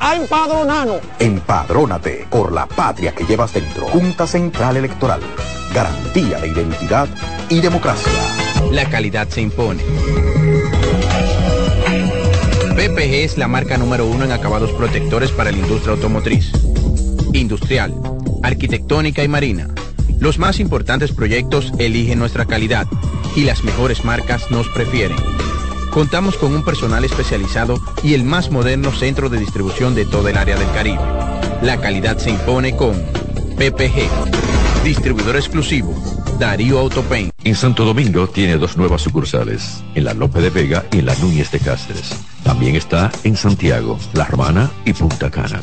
a empadronarnos. Empadrónate por la patria que llevas dentro. Junta Central Electoral. Garantía de identidad y democracia. La calidad se impone. PPG es la marca número uno en acabados protectores para la industria automotriz, industrial, arquitectónica y marina. Los más importantes proyectos eligen nuestra calidad y las mejores marcas nos prefieren. Contamos con un personal especializado y el más moderno centro de distribución de todo el área del Caribe. La calidad se impone con PPG, distribuidor exclusivo, Darío Autopain. En Santo Domingo tiene dos nuevas sucursales, en la Lope de Vega y en la Núñez de Cáceres. También está en Santiago, La Romana y Punta Cana.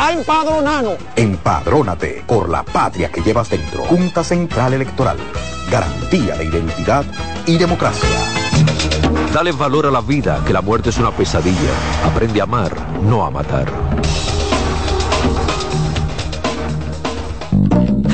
A empadronarnos. Empadrónate por la patria que llevas dentro. Junta Central Electoral. Garantía de identidad y democracia. Dale valor a la vida, que la muerte es una pesadilla. Aprende a amar, no a matar.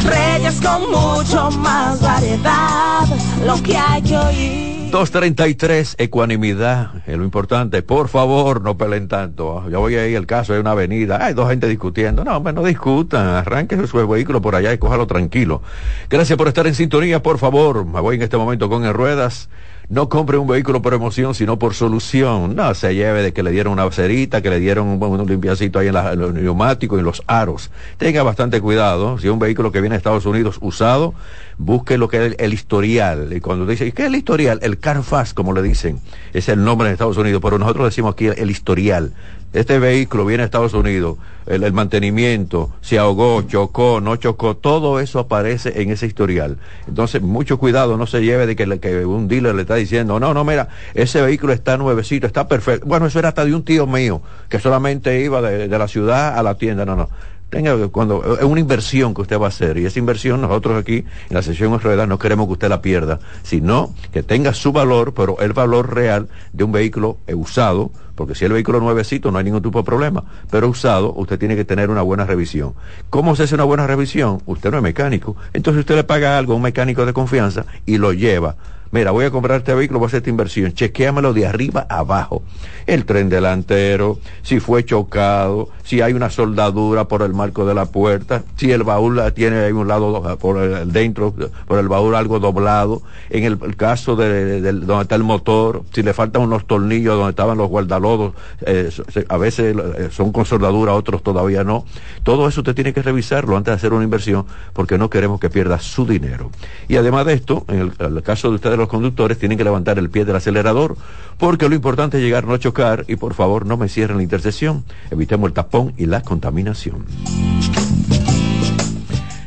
Reyes con mucho más variedad, lo que hay que oír. 233, ecuanimidad, es lo importante. Por favor, no peleen tanto. Yo voy ahí, el caso de una avenida, hay dos gente discutiendo. No, hombre, no discutan, arranquen su vehículo por allá y cójalo tranquilo. Gracias por estar en sintonía, por favor. Me voy en este momento con en ruedas. No compre un vehículo por emoción, sino por solución. No se lleve de que le dieron una cerita, que le dieron un, un limpiacito ahí en, la, los neumáticos y los aros. Tenga bastante cuidado. Si es un vehículo que viene de Estados Unidos usado, busque lo que es el, historial. Y cuando dice, ¿qué es el historial? El Carfax, como le dicen. Es el nombre en Estados Unidos, pero nosotros decimos aquí el, el historial. Este vehículo viene a Estados Unidos, el, mantenimiento, se ahogó, chocó, no chocó, todo eso aparece en ese historial. Entonces, mucho cuidado, no se lleve de que, un dealer le diciendo, no, no, mira, ese vehículo está nuevecito, está perfecto. Bueno, eso era hasta de un tío mío, que solamente iba de, la ciudad a la tienda, no, no tenga cuando es una inversión que usted va a hacer y esa inversión nosotros aquí en la sesión de ruedas no queremos que usted la pierda, sino que tenga su valor, pero el valor real de un vehículo usado, porque si el vehículo nuevecito no hay ningún tipo de problema, pero usado usted tiene que tener una buena revisión. ¿Cómo se hace una buena revisión? Usted no es mecánico, entonces usted le paga algo a un mecánico de confianza y lo lleva mira, voy a comprar este vehículo, voy a hacer esta inversión, chequéamelo de arriba abajo. El tren delantero, si fue chocado, si hay una soldadura por el marco de la puerta, si el baúl tiene ahí un lado por el, dentro, por el baúl algo doblado, en el, caso de, de, donde está el motor, si le faltan unos tornillos donde estaban los guardalodos, eh, a veces son con soldadura, otros todavía no. Todo eso usted tiene que revisarlo antes de hacer una inversión, porque no queremos que pierda su dinero. Y además de esto, en el, el caso de ustedes los conductores tienen que levantar el pie del acelerador, porque lo importante es llegar, no chocar, y por favor no me cierren la intersección. Evitemos el tapón y la contaminación.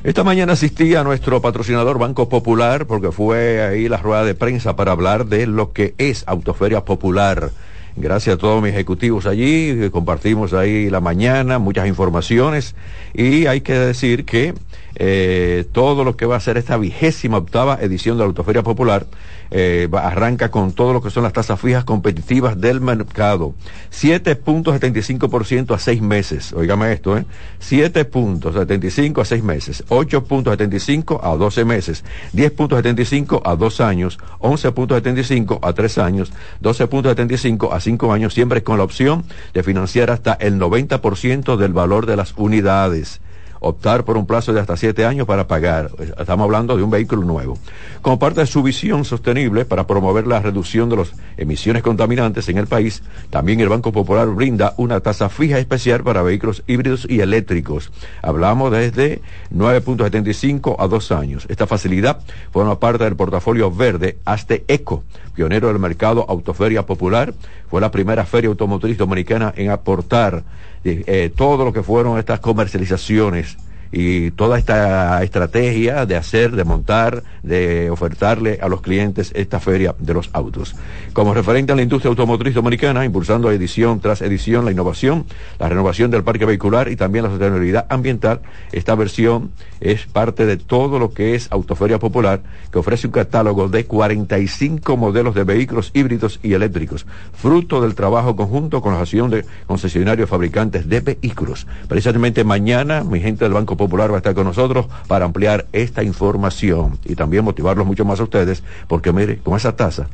Esta mañana asistí a nuestro patrocinador Banco Popular porque fue ahí la rueda de prensa para hablar de lo que es Autoferia Popular. Gracias a todos mis ejecutivos allí, compartimos ahí la mañana, muchas informaciones y hay que decir que eh, todo lo que va a ser esta vigésima octava edición de la Autoferia Popular eh, arranca con todo lo que son las tasas fijas competitivas del mercado. 7.75% a seis meses. Óigame esto, ¿eh? 7.75 a seis meses. 8.75 a 12 meses. 10.75 a dos años. 11.75 a tres años. 12.75 a cinco años, siempre con la opción de financiar hasta el 90% del valor de las unidades optar por un plazo de hasta siete años para pagar. Estamos hablando de un vehículo nuevo. Como parte de su visión sostenible para promover la reducción de las emisiones contaminantes en el país, también el Banco Popular brinda una tasa fija especial para vehículos híbridos y eléctricos. Hablamos desde 9.75 a dos años. Esta facilidad forma parte del portafolio verde Aste Eco, pionero del mercado Autoferia Popular. Fue la primera feria automotriz dominicana en aportar eh, todo lo que fueron estas comercializaciones y toda esta estrategia de hacer, de montar, de ofertarle a los clientes esta feria de los autos. Como referente a la industria automotriz dominicana, impulsando edición tras edición la innovación, la renovación del parque vehicular y también la sostenibilidad ambiental, esta versión es parte de todo lo que es Autoferia Popular, que ofrece un catálogo de 45 modelos de vehículos híbridos y eléctricos, fruto del trabajo conjunto con la asociación de concesionarios fabricantes de vehículos. Precisamente mañana, mi gente del Banco Popular va a estar con nosotros para ampliar esta información y también motivarlos mucho más a ustedes, porque mire, con esa tasa,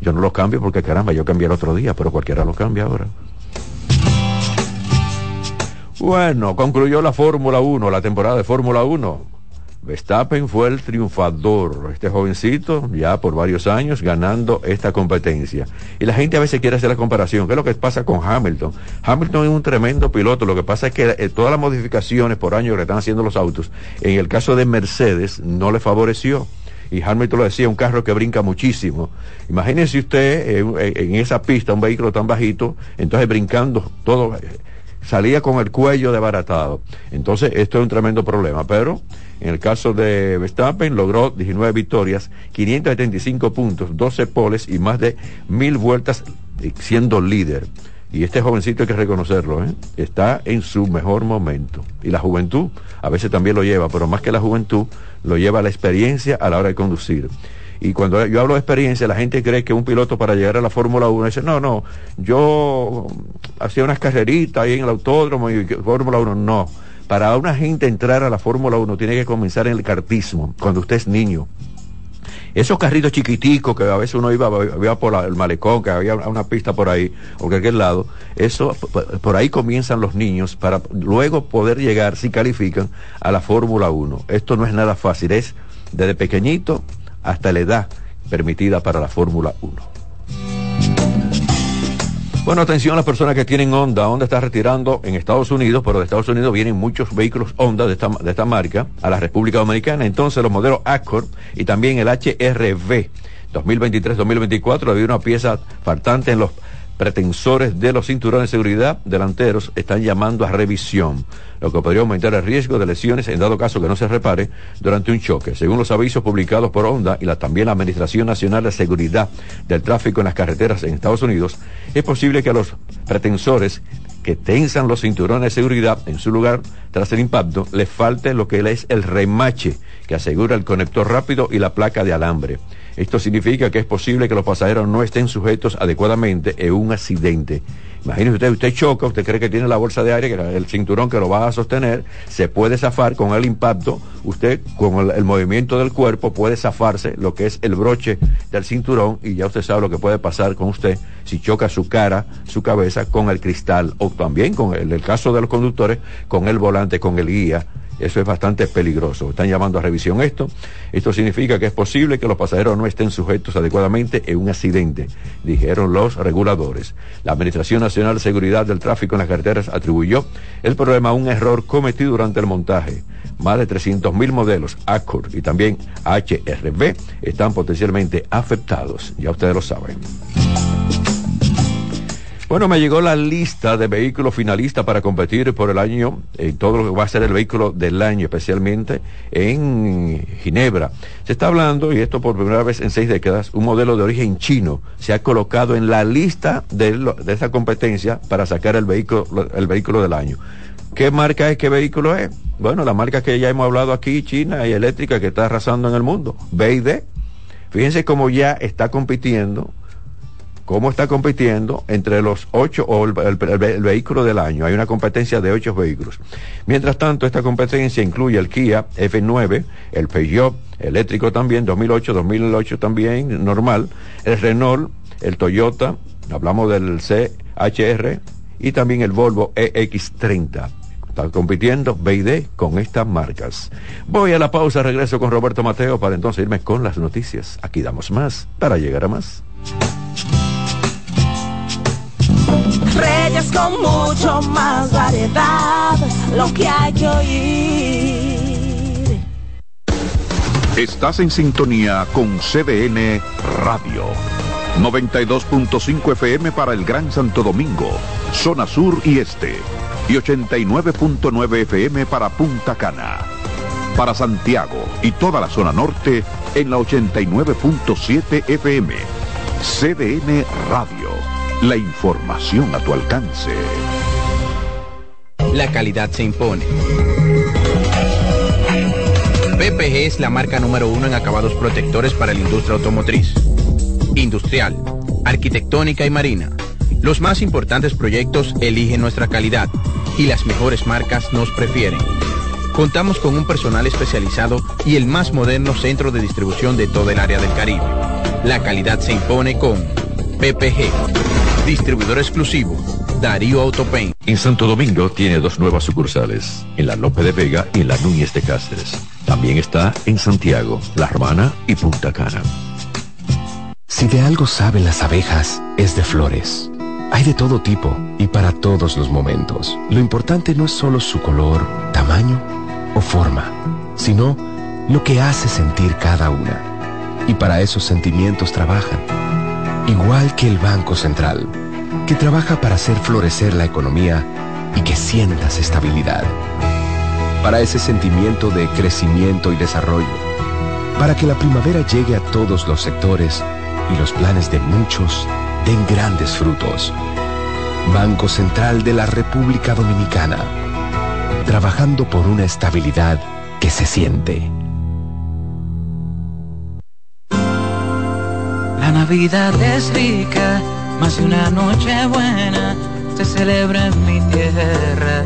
yo no lo cambio porque caramba, yo cambié el otro día, pero cualquiera lo cambia ahora. Bueno, concluyó la Fórmula 1, la temporada de Fórmula 1. Verstappen fue el triunfador, este jovencito, ya por varios años, ganando esta competencia. Y la gente a veces quiere hacer la comparación. ¿Qué es lo que pasa con Hamilton? Hamilton es un tremendo piloto. Lo que pasa es que eh, todas las modificaciones por año que están haciendo los autos, en el caso de Mercedes, no le favoreció. Y Hamilton lo decía, un carro que brinca muchísimo. Imagínese usted eh, en esa pista, un vehículo tan bajito, entonces brincando todo salía con el cuello desbaratado. Entonces, esto es un tremendo problema, pero En el caso de Verstappen logró 19 victorias, 575 puntos, 12 poles y más de mil vueltas eh, siendo líder. Y este jovencito hay que reconocerlo, ¿eh? está en su mejor momento. Y la juventud a veces también lo lleva, pero más que la juventud, lo lleva la experiencia a la hora de conducir. Y cuando yo hablo de experiencia, la gente cree que un piloto para llegar a la Fórmula 1 dice, no, no, yo hacía unas carreritas ahí en el autódromo y Fórmula 1, no. Para una gente entrar a la Fórmula 1 tiene que comenzar en el cartismo, cuando usted es niño. Esos carritos chiquiticos que a veces uno iba, por el malecón, que había una pista por ahí, o cualquier lado, eso, por ahí comienzan los niños para luego poder llegar, si califican, a la Fórmula 1. Esto no es nada fácil, es desde pequeñito hasta la edad permitida para la Fórmula 1. Bueno, atención a las personas que tienen Honda. Honda está retirando en Estados Unidos, pero de Estados Unidos vienen muchos vehículos Honda de esta, de esta marca a la República Dominicana. Entonces los modelos Accord y también el HRV 2023-2024 había una pieza faltante en los pretensores de los cinturones de seguridad delanteros están llamando a revisión, lo que podría aumentar el riesgo de lesiones en dado caso que no se repare durante un choque. Según los avisos publicados por Honda y la, también la Administración Nacional de Seguridad del Tráfico en las Carreteras en Estados Unidos, es posible que los pretensores que tensan los cinturones de seguridad en su lugar tras el impacto, les falte lo que es el remache que asegura el conector rápido y la placa de alambre. Esto significa que es posible que los pasajeros no estén sujetos adecuadamente en un accidente. Imagínese usted, usted choca, usted cree que tiene la bolsa de aire, que el cinturón que lo va a sostener, se puede zafar con el impacto, usted con el, movimiento del cuerpo puede zafarse lo que es el broche del cinturón y ya usted sabe lo que puede pasar con usted si choca su cara, su cabeza con el cristal o también con el, el caso de los conductores, con el volante, con el guía eso es bastante peligroso. Están llamando a revisión esto. Esto significa que es posible que los pasajeros no estén sujetos adecuadamente en un accidente, dijeron los reguladores. La Administración Nacional de Seguridad del Tráfico en las Carreteras atribuyó el problema a un error cometido durante el montaje. Más de 300.000 modelos Accord y también HRB están potencialmente afectados. Ya ustedes lo saben. Bueno, me llegó la lista de vehículos finalistas para competir por el año, en todo lo que va a ser el vehículo del año, especialmente en Ginebra. Se está hablando, y esto por primera vez en seis décadas, un modelo de origen chino se ha colocado en la lista de, de esa competencia para sacar el vehículo, el vehículo del año. ¿Qué marca es? ¿Qué vehículo es? Bueno, la marca que ya hemos hablado aquí, China y eléctrica, que está arrasando en el mundo, BID. Fíjense cómo ya está compitiendo cómo está compitiendo entre los ocho o el, vehículo del año. Hay una competencia de ocho vehículos. Mientras tanto, esta competencia incluye el Kia F9, el Peugeot eléctrico también, 2008, 2008 también, normal, el Renault, el Toyota, hablamos del CHR y también el Volvo EX30 está compitiendo BID con estas marcas. Voy a la pausa, regreso con Roberto Mateo para entonces irme con las noticias. Aquí damos más para llegar a más. Reyes con mucho más variedad, lo que hay que oír. Estás en sintonía con CDN Radio. 92.5 FM para el Gran Santo Domingo, zona sur y este. Y 89.9 FM para Punta Cana. Para Santiago y toda la zona norte en la 89.7 FM. CDN Radio la información a tu alcance. La calidad se impone. PPG es la marca número uno en acabados protectores para la industria automotriz, industrial, arquitectónica y marina. Los más importantes proyectos eligen nuestra calidad y las mejores marcas nos prefieren. Contamos con un personal especializado y el más moderno centro de distribución de todo el área del Caribe. La calidad se impone con PPG. Distribuidor exclusivo, Darío Autopain. En Santo Domingo tiene dos nuevas sucursales, en la Lope de Vega y en la Núñez de Cáceres. También está en Santiago, La Romana y Punta Cana. Si de algo saben las abejas, es de flores. Hay de todo tipo y para todos los momentos. Lo importante no es solo su color, tamaño o forma, sino lo que hace sentir cada una. Y para esos sentimientos trabajan igual que el Banco Central, que trabaja para hacer florecer la economía y que sientas estabilidad. para ese sentimiento de crecimiento y desarrollo, para que la primavera llegue a todos los sectores y los planes de muchos den grandes frutos. Banco Central de la República Dominicana, trabajando por una estabilidad que se siente. Navidad es rica, más de una noche buena se celebra en mi tierra.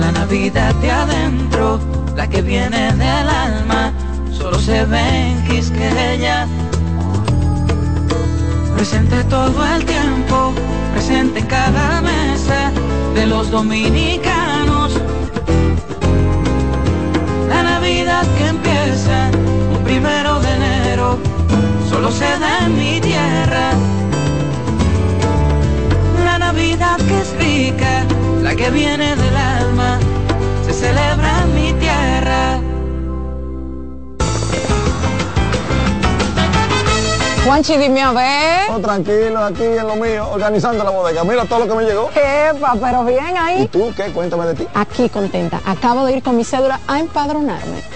La Navidad de adentro, la que viene del alma, solo se ve en Quisqueya. Presente todo el tiempo, presente en cada mesa de los dominicanos. La Navidad que empieza un primero de enero, solo se da en mi tierra. La Navidad que es rica, la que viene del alma, se celebra en mi tierra. Juanchi, dime a ver. Oh, tranquilo, aquí en lo mío, organizando la bodega. Mira todo lo que me llegó. Epa, pero bien ahí. ¿Y tú qué? Cuéntame de ti. Aquí contenta. Acabo de ir con mi cédula a empadronarme.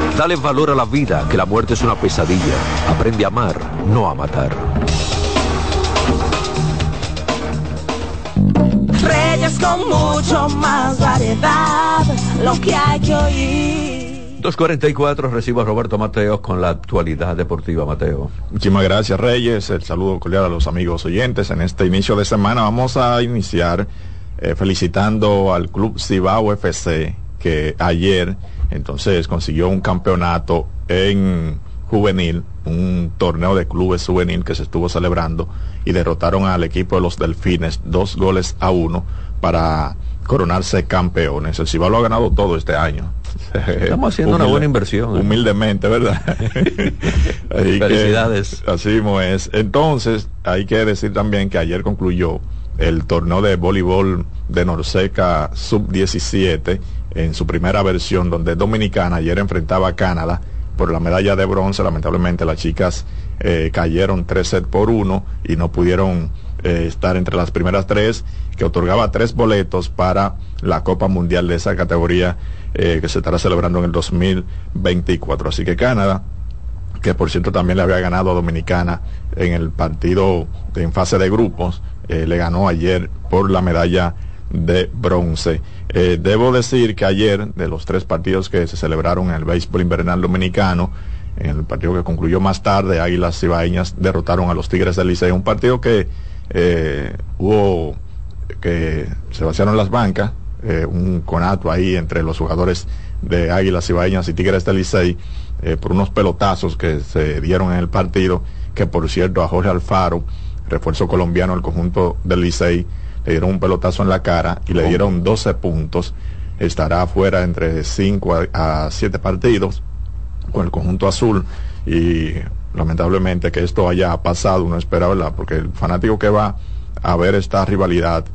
Dale valor a la vida, que la muerte es una pesadilla. Aprende a amar, no a matar. Reyes con mucho más variedad, lo que hay que oír. 244, recibo a Roberto Mateos con la actualidad deportiva, Mateo. Muchísimas gracias, Reyes. El saludo cordial a los amigos oyentes. En este inicio de semana vamos a iniciar eh, felicitando al Club Cibao FC, que ayer entonces consiguió un campeonato en juvenil, un torneo de clubes juvenil que se estuvo celebrando y derrotaron al equipo de los Delfines dos goles a uno para coronarse campeones. El Cibao lo ha ganado todo este año. Estamos haciendo una buena inversión. ¿eh? Humildemente, ¿verdad? Felicidades. así es. Entonces, hay que decir también que ayer concluyó el torneo de voleibol de Norseca Sub-17 en su primera versión, donde Dominicana ayer enfrentaba a Canadá por la medalla de bronce. Lamentablemente las chicas eh, cayeron tres sets por uno y no pudieron eh, estar entre las primeras tres, que otorgaba tres boletos para la Copa Mundial de esa categoría eh, que se estará celebrando en el 2024. Así que Canadá, que por cierto también le había ganado a Dominicana en el partido en fase de grupos, le ganó ayer por la medalla de bronce. Eh, debo decir que ayer, de los tres partidos que se celebraron en el béisbol invernal dominicano, en el partido que concluyó más tarde, Águilas Cibaeñas derrotaron a los Tigres del Liceo, un partido que eh, hubo, que se vaciaron las bancas, eh, un conato ahí entre los jugadores de Águilas Cibaeñas y Tigres del Licey, por unos pelotazos que se dieron en el partido, que por cierto a Jorge Alfaro, refuerzo colombiano del conjunto del Licey, le dieron un pelotazo en la cara y le dieron 12 puntos. Estará afuera entre 5 a 7 partidos con el conjunto azul y lamentablemente que esto haya pasado, uno espera, ¿verdad? Porque el fanático que va a ver esta rivalidad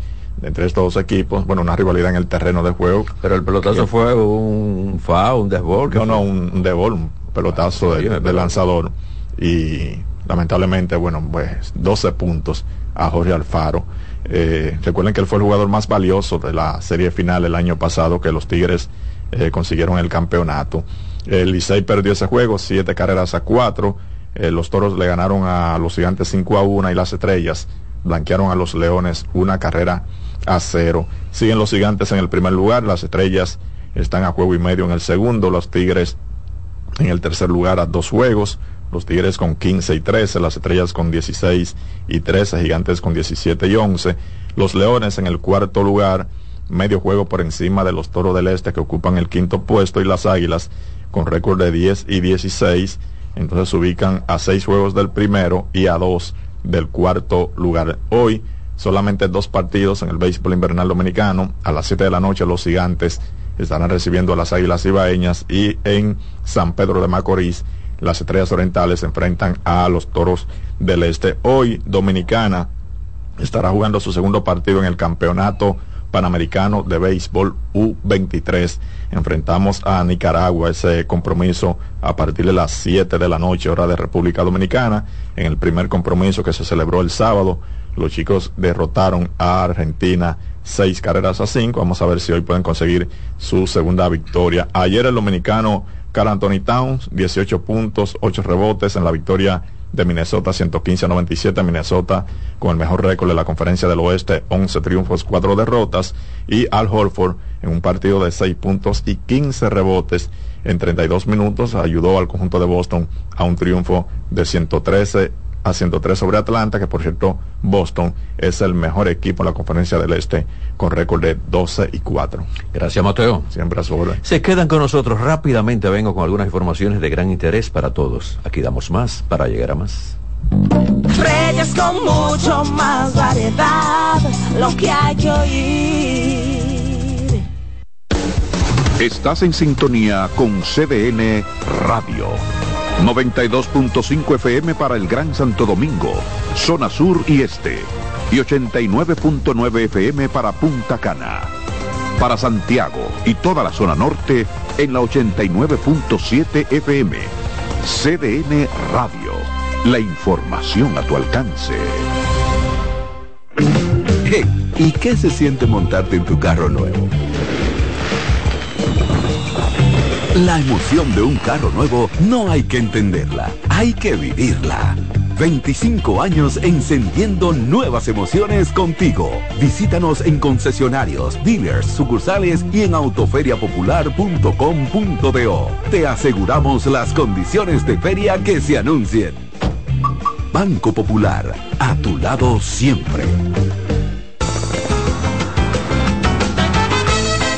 entre estos dos equipos, bueno, una rivalidad en el terreno de juego. Pero el pelotazo fue un fa, un desbol. No, no, un, un desbol, un pelotazo de, de lanzador. Y lamentablemente, bueno, pues 12 puntos a Jorge Alfaro. Eh, recuerden que él fue el jugador más valioso de la serie final el año pasado, que los Tigres eh, consiguieron el campeonato. El Licey perdió ese juego, siete carreras a cuatro. Eh, los toros le ganaron a los gigantes 5 a 1 y las estrellas blanquearon a los leones una carrera a cero. Siguen los gigantes en el primer lugar, las estrellas están a juego y medio en el segundo, los tigres en el tercer lugar a dos juegos, los tigres con 15 y 13, las estrellas con 16 y 13, gigantes con 17 y 11, los leones en el cuarto lugar, medio juego por encima de los toros del este que ocupan el quinto puesto y las águilas con récord de 10 y 16, entonces se ubican a seis juegos del primero y a dos del cuarto lugar. Hoy solamente dos partidos en el béisbol invernal dominicano. A las 7 de la noche los gigantes estarán recibiendo a las Águilas Ibaeñas y en San Pedro de Macorís las Estrellas Orientales se enfrentan a los Toros del Este. Hoy Dominicana estará jugando su segundo partido en el Campeonato Panamericano de Béisbol U23. Enfrentamos a Nicaragua ese compromiso a partir de las 7 de la noche, hora de República Dominicana. En el primer compromiso que se celebró el sábado, los chicos derrotaron a Argentina seis carreras a cinco. Vamos a ver si hoy pueden conseguir su segunda victoria. Ayer el dominicano Carl Anthony Towns, 18 puntos, 8 rebotes en la victoria de Minnesota 115 a 97. Minnesota con el mejor récord de la conferencia del oeste, 11 triunfos, 4 derrotas. Y Al Horford en un partido de 6 puntos y 15 rebotes en 32 minutos ayudó al conjunto de Boston a un triunfo de 113 a 103 sobre Atlanta, que por cierto Boston es el mejor equipo en la conferencia del Este con récord de 12 y 4. Gracias Mateo. Siempre a su orden. Se quedan con nosotros rápidamente, vengo con algunas informaciones de gran interés para todos. Aquí damos más para llegar a más. Reyes con mucho más variedad, lo que hay que oír. Estás en sintonía con CDN Radio. 92.5 FM para el Gran Santo Domingo, zona sur y este, y 89.9 FM para Punta Cana. Para Santiago y toda la zona norte en la 89.7 FM. CDN Radio. La información a tu alcance. ¿y qué se siente montarte en tu carro nuevo? La emoción de un carro nuevo no hay que entenderla, hay que vivirla. 25 años encendiendo nuevas emociones contigo. Visítanos en concesionarios, dealers, sucursales y en autoferiapopular.com.do. Te aseguramos las condiciones de feria que se anuncien. Banco Popular, a tu lado siempre.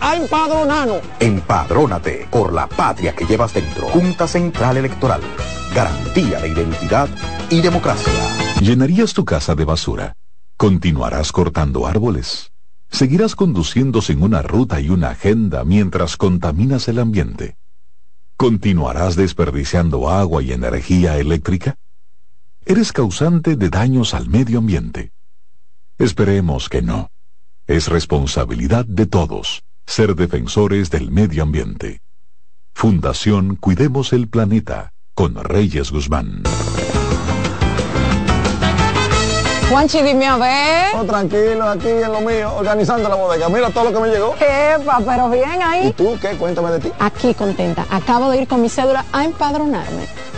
a empadronarnos. Empadrónate por la patria que llevas dentro. Junta Central Electoral. Garantía de identidad y democracia. ¿Llenarías tu casa de basura? ¿Continuarás cortando árboles? ¿Seguirás conduciendo sin una ruta y una agenda mientras contaminas el ambiente? ¿Continuarás desperdiciando agua y energía eléctrica? ¿Eres causante de daños al medio ambiente? Esperemos que no. Es responsabilidad de todos ser defensores del medio ambiente. Fundación Cuidemos el Planeta con Reyes Guzmán. Juanchi, dime a ver. Oh, tranquilo, aquí en lo mío, organizando la bodega. Mira todo lo que me llegó. Epa, pero bien ahí. ¿Y tú qué? Cuéntame de ti. Aquí contenta. Acabo de ir con mi cédula a empadronarme.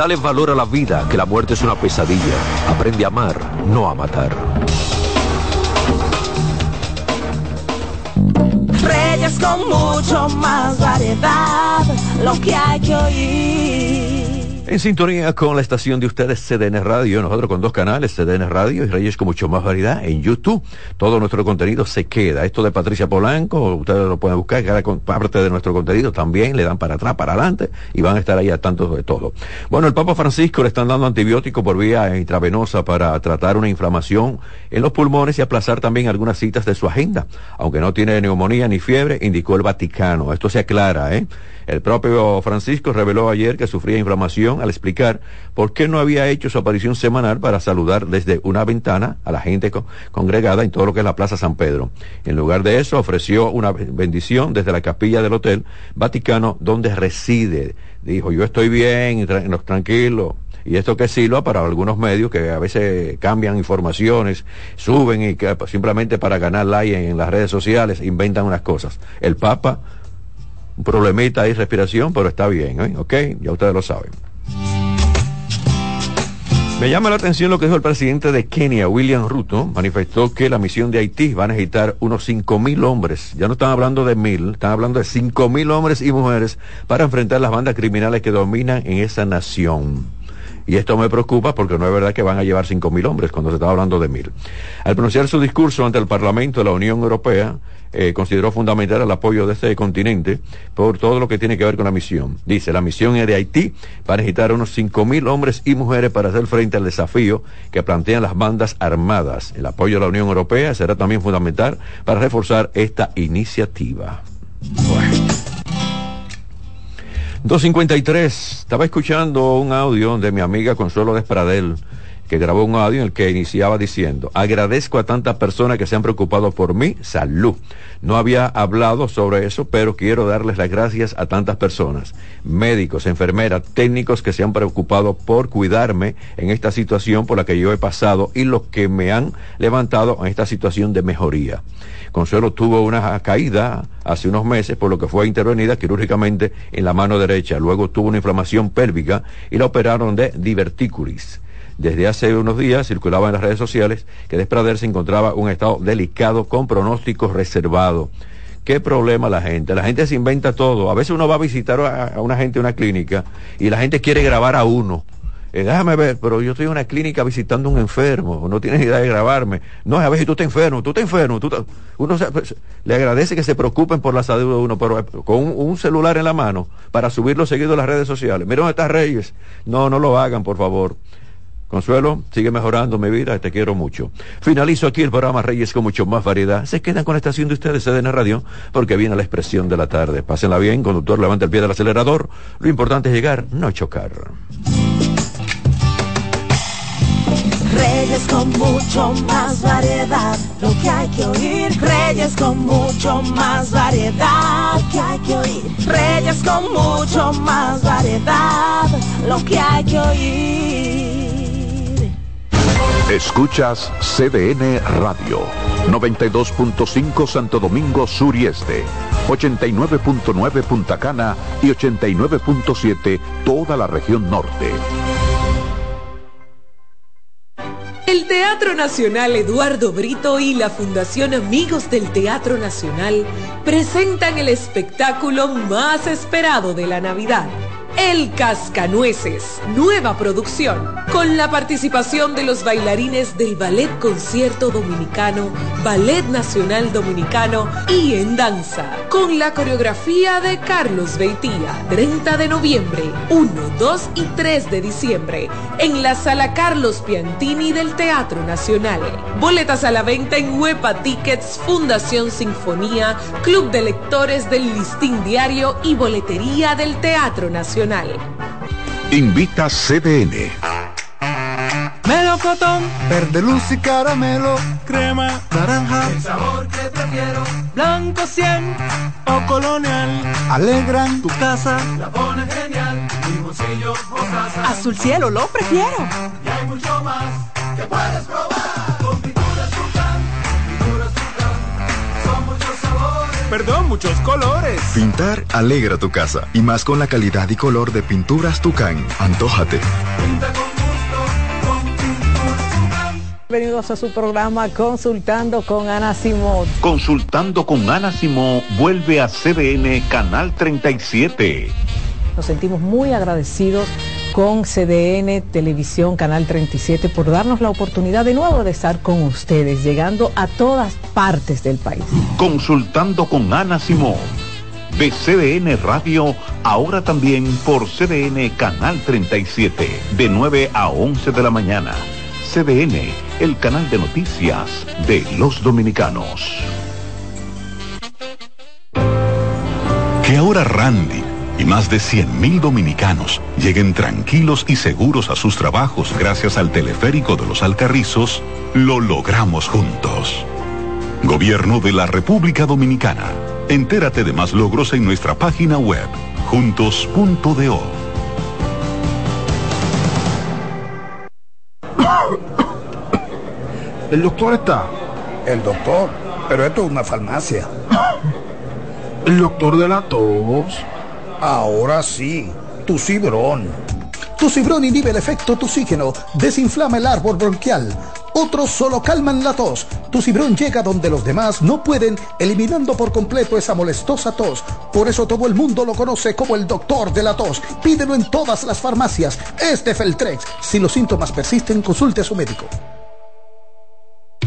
Dale valor a la vida, que la muerte es una pesadilla. Aprende a amar, no a matar. Reyes con mucho más variedad, lo que hay que oír. En sintonía con la estación de ustedes CDN Radio, nosotros con dos canales, CDN Radio y Reyes con mucho más variedad en YouTube. Todo nuestro contenido se queda. Esto de Patricia Polanco, ustedes lo pueden buscar, cada parte de nuestro contenido también le dan para atrás, para adelante y van a estar ahí a tanto de todo. Bueno, el Papa Francisco le están dando antibiótico por vía intravenosa para tratar una inflamación en los pulmones y aplazar también algunas citas de su agenda. Aunque no tiene neumonía ni fiebre, indicó el Vaticano. Esto se aclara, ¿eh? El propio Francisco reveló ayer que sufría inflamación al explicar por qué no había hecho su aparición semanal para saludar desde una ventana a la gente congregada en todo lo que es la Plaza San Pedro. En lugar de eso, ofreció una bendición desde la capilla del Hotel Vaticano donde reside. Dijo, yo estoy bien, tranquilo, y esto que sirva para algunos medios que a veces cambian informaciones, suben y que simplemente para ganar like en las redes sociales inventan unas cosas. El Papa, un problemita ahí, respiración, pero está bien, ¿eh? ¿ok? Ya ustedes lo saben. Me llama la atención lo que dijo el presidente de Kenia, William Ruto, manifestó que la misión de Haití va a necesitar unos cinco mil hombres, ya no están hablando de mil, están hablando de cinco mil hombres y mujeres para enfrentar las bandas criminales que dominan en esa nación. Y esto me preocupa porque no es verdad que van a llevar cinco mil hombres cuando se está hablando de mil. Al pronunciar su discurso ante el Parlamento de la Unión Europea, eh, consideró fundamental el apoyo de este continente por todo lo que tiene que ver con la misión. Dice, la misión es de Haití para necesitar unos cinco mil hombres y mujeres para hacer frente al desafío que plantean las bandas armadas. El apoyo de la Unión Europea será también fundamental para reforzar esta iniciativa. 253. Estaba escuchando un audio de mi amiga Consuelo Despradel, que grabó un audio en el que iniciaba diciendo, agradezco a tantas personas que se han preocupado por mi salud. No había hablado sobre eso, pero quiero darles las gracias a tantas personas, médicos, enfermeras, técnicos que se han preocupado por cuidarme en esta situación por la que yo he pasado y los que me han levantado en esta situación de mejoría. Consuelo tuvo una caída hace unos meses, por lo que fue intervenida quirúrgicamente en la mano derecha. Luego tuvo una inflamación pélvica y la operaron de divertículis. Desde hace unos días circulaba en las redes sociales que Desprader se encontraba en un estado delicado con pronósticos reservados. ¿Qué problema la gente? La gente se inventa todo. A veces uno va a visitar a, una gente en una clínica y la gente quiere grabar a uno eh, déjame ver, pero yo estoy en una clínica visitando a un enfermo, no tienes idea de grabarme. No, a si tú estás enfermo, tú estás enfermo. Tú Uno pues, le agradece que se preocupen por la salud de uno, pero eh, con un, celular en la mano para subirlo seguido a las redes sociales. Mira dónde estás Reyes. No, no lo hagan, por favor. Consuelo, sigue mejorando mi vida, te quiero mucho. Finalizo aquí el programa Reyes con mucho más variedad. Se quedan con la estación de ustedes, CDN Radio, porque viene la expresión de la tarde. Pásenla bien, conductor, levanta el pie del acelerador. Lo importante es llegar, no chocar. Reyes con mucho más variedad, lo que hay que oír. Reyes con mucho más variedad, lo que hay que oír. Reyes con mucho más variedad, lo que hay que oír. Escuchas CDN Radio, 92.5 Santo Domingo Sur y Este, 89.9 Punta Cana y 89.7 toda la región norte. El Teatro Nacional Eduardo Brito y la Fundación Amigos del Teatro Nacional presentan el espectáculo más esperado de la Navidad el Cascanueces, nueva producción, con la participación de los bailarines del Ballet Concierto Dominicano, Ballet Nacional Dominicano y en danza, con la coreografía de Carlos Beitía, 30 de noviembre, 1, 2 y 3 de diciembre, en la Sala Carlos Piantini del Teatro Nacional. Boletas a la venta en Huepa Tickets, Fundación Sinfonía, Club de Lectores del Listín Diario y Boletería del Teatro Nacional. Invita CDN. Melocotón, verde luz y caramelo, crema, naranja, el sabor que prefiero, blanco 100 o colonial, alegran. Tu casa, la pone genial, limoncillo, mostaza, azul cielo lo prefiero, y hay mucho más que puedes probar. Perdón, muchos colores. Pintar alegra tu casa. Y más con la calidad y color de pinturas Tucán. Antójate. Bienvenidos a su programa Consultando con Ana Simón. Consultando con Ana Simón vuelve a CDN Canal 37. Nos sentimos muy agradecidos con CDN Televisión Canal 37 por darnos la oportunidad de nuevo de estar con ustedes, llegando a todas partes del país. Consultando con Ana Simón de CDN Radio, ahora también por CDN Canal 37, de 9 a 11 de la mañana. CDN, el canal de noticias de los dominicanos. Que ahora Randy y más de 100.000 dominicanos lleguen tranquilos y seguros a sus trabajos gracias al teleférico de los Alcarrizos, lo logramos juntos. Gobierno de la República Dominicana. Entérate de más logros en nuestra página web, juntos.do. ¿El doctor está? El doctor, pero esto es una farmacia. ¿El doctor de la tos? Ahora sí, tu cibrón. Tu cibrón inhibe el efecto toxígeno, desinflama el árbol bronquial. Otros solo calman la tos. Tu cibrón llega donde los demás no pueden, eliminando por completo esa molestosa tos. Por eso todo el mundo lo conoce como el doctor de la tos. Pídelo en todas las farmacias. Este Feltrex. Si los síntomas persisten, consulte a su médico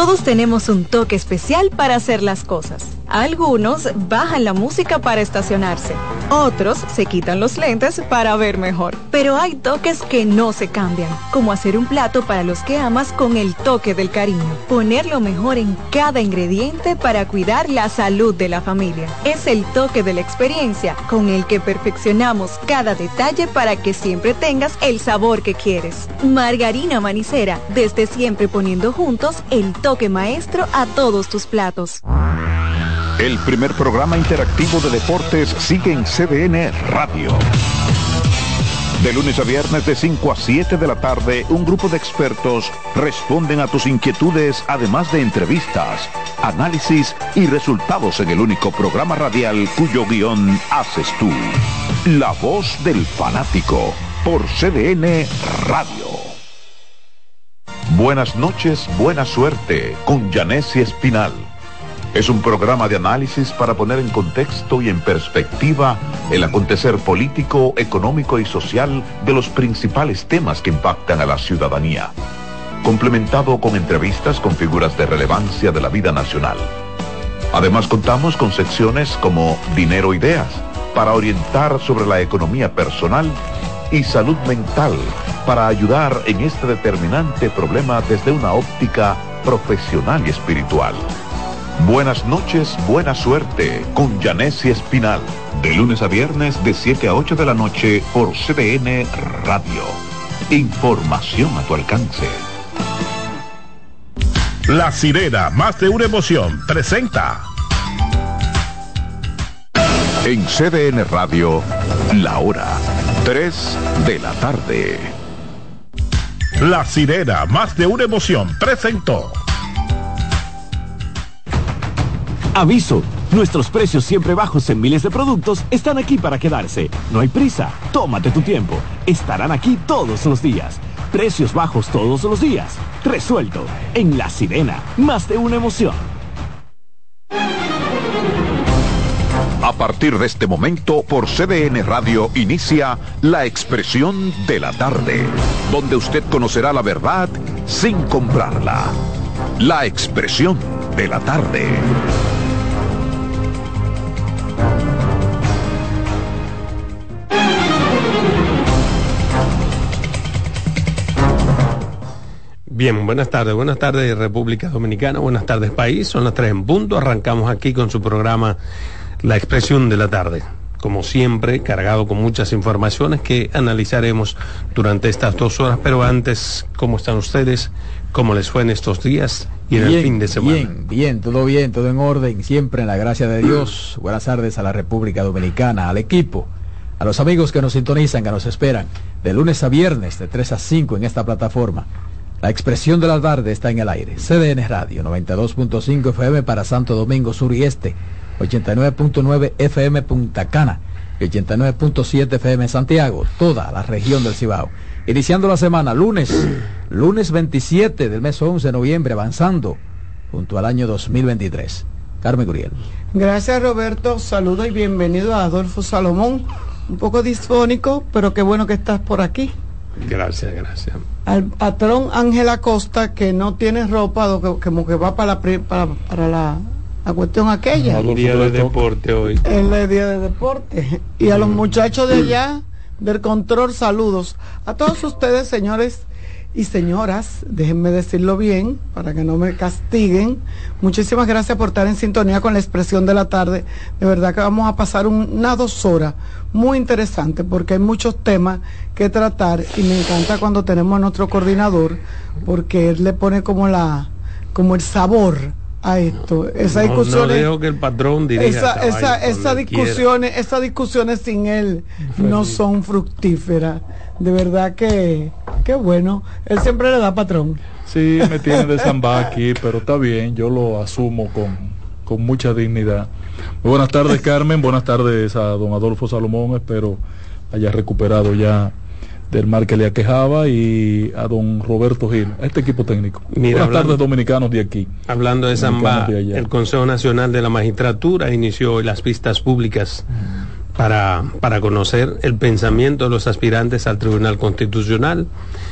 todos tenemos un toque especial para hacer las cosas. Algunos bajan la música para estacionarse. Otros se quitan los lentes para ver mejor. Pero hay toques que no se cambian, como hacer un plato para los que amas con el toque del cariño. Poner lo mejor en cada ingrediente para cuidar la salud de la familia. Es el toque de la experiencia con el que perfeccionamos cada detalle para que siempre tengas el sabor que quieres. Margarina Manicera, desde siempre poniendo juntos el toque maestro a todos tus platos. El primer programa interactivo de deportes sigue en CDN Radio. De lunes a viernes de 5 a 7 de la tarde, un grupo de expertos responden a tus inquietudes, además de entrevistas, análisis y resultados en el único programa radial cuyo guion haces tú. La voz del fanático por CDN Radio. Buenas noches, buena suerte con Janessi Espinal es un programa de análisis para poner en contexto y en perspectiva el acontecer político, económico y social de los principales temas que impactan a la ciudadanía, complementado con entrevistas con figuras de relevancia de la vida nacional. Además contamos con secciones como Dinero Ideas, para orientar sobre la economía personal y salud mental, para ayudar en este determinante problema desde una óptica profesional y espiritual. Buenas noches, buena suerte con Janessi Espinal. De lunes a viernes de 7 a 8 de la noche por CDN Radio. Información a tu alcance. La sirena, más de una emoción, presenta. En CDN Radio, la hora 3 de la tarde. La sirena, más de una emoción, presentó. Aviso, nuestros precios siempre bajos en miles de productos están aquí para quedarse. No hay prisa, tómate tu tiempo. Estarán aquí todos los días. Precios bajos todos los días. Resuelto. En La Sirena, más de una emoción. A partir de este momento, por CDN Radio inicia La Expresión de la Tarde, donde usted conocerá la verdad sin comprarla. La Expresión de la Tarde. Bien, buenas tardes, buenas tardes República Dominicana, buenas tardes país, son las tres en punto, arrancamos aquí con su programa La Expresión de la Tarde, como siempre, cargado con muchas informaciones que analizaremos durante estas dos horas, pero antes, ¿cómo están ustedes? ¿Cómo les fue en estos días y en el fin de semana? Bien, bien, todo bien, todo en orden, siempre en la gracia de Dios. Buenas tardes a la República Dominicana, al equipo, a los amigos que nos sintonizan, que nos esperan, de lunes a viernes, de 3 a 5 en esta plataforma la expresión de la tarde está en el aire. CDN Radio 92.5 FM para Santo Domingo Sur y Este, 89.9 FM Punta Cana y 89.7 FM Santiago, toda la región del Cibao. Iniciando la semana, lunes, lunes 27 del mes 11 de noviembre, avanzando junto al año 2023. Carmen Guriel. Gracias Roberto, saludo y bienvenido a Adolfo Salomón. Un poco disfónico, pero qué bueno que estás por aquí. Gracias, gracias. Al patrón Ángel Acosta, que no tiene ropa, que, como que va para la, para, para la, la cuestión aquella. El día de deporte hoy. El día de deporte. Y a los muchachos de allá, del control, saludos. A todos ustedes, señores y señoras, déjenme decirlo bien para que no me castiguen. Muchísimas gracias por estar en sintonía con la expresión de la tarde. De verdad que vamos a pasar una dos horas muy interesante porque hay muchos temas que tratar y me encanta cuando tenemos a nuestro coordinador porque él le pone como la como el sabor a esto. Esa discusión. que el patrón esa, esa, esa discusiones, esas discusiones sin él no son fructíferas. De verdad que, qué bueno. Él siempre le da patrón. Sí, me tiene de samba aquí, pero está bien, yo lo asumo con, con mucha dignidad. buenas tardes, Carmen. Buenas tardes a don Adolfo Salomón. Espero haya recuperado ya del mal que le aquejaba y a don Roberto Gil, a este equipo técnico. Buenas tardes dominicanos de aquí. Hablando de Zamba, el Consejo Nacional de la Magistratura inició las vistas públicas para, para conocer el pensamiento de los aspirantes al Tribunal Constitucional.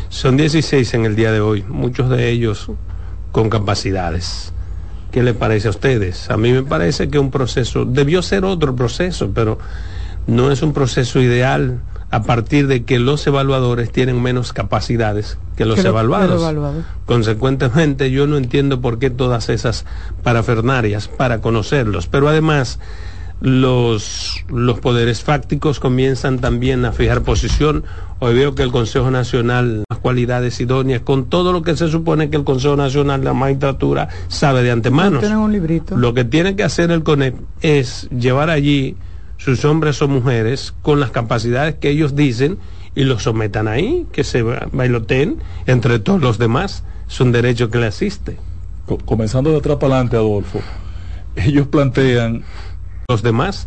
Son 16 en el día de hoy, muchos de ellos con capacidades. ¿Qué le parece a ustedes? A mí me parece que un proceso, debió ser otro proceso, pero no es un proceso ideal a partir de que los evaluadores tienen menos capacidades que los evaluados. Consecuentemente, yo no entiendo por qué todas esas parafernarias para conocerlos, pero además los, los poderes fácticos comienzan también a fijar posición. Hoy veo que el Consejo Nacional, las cualidades idóneas, con todo lo que se supone que el Consejo Nacional la Magistratura sabe de antemano. Lo que tiene que hacer el CONEP es llevar allí sus hombres o mujeres con las capacidades que ellos dicen y los sometan ahí, que se bailoteen entre todos los demás. Es un derecho que le asiste. Comenzando de atrás para adelante, Adolfo, ellos plantean los demás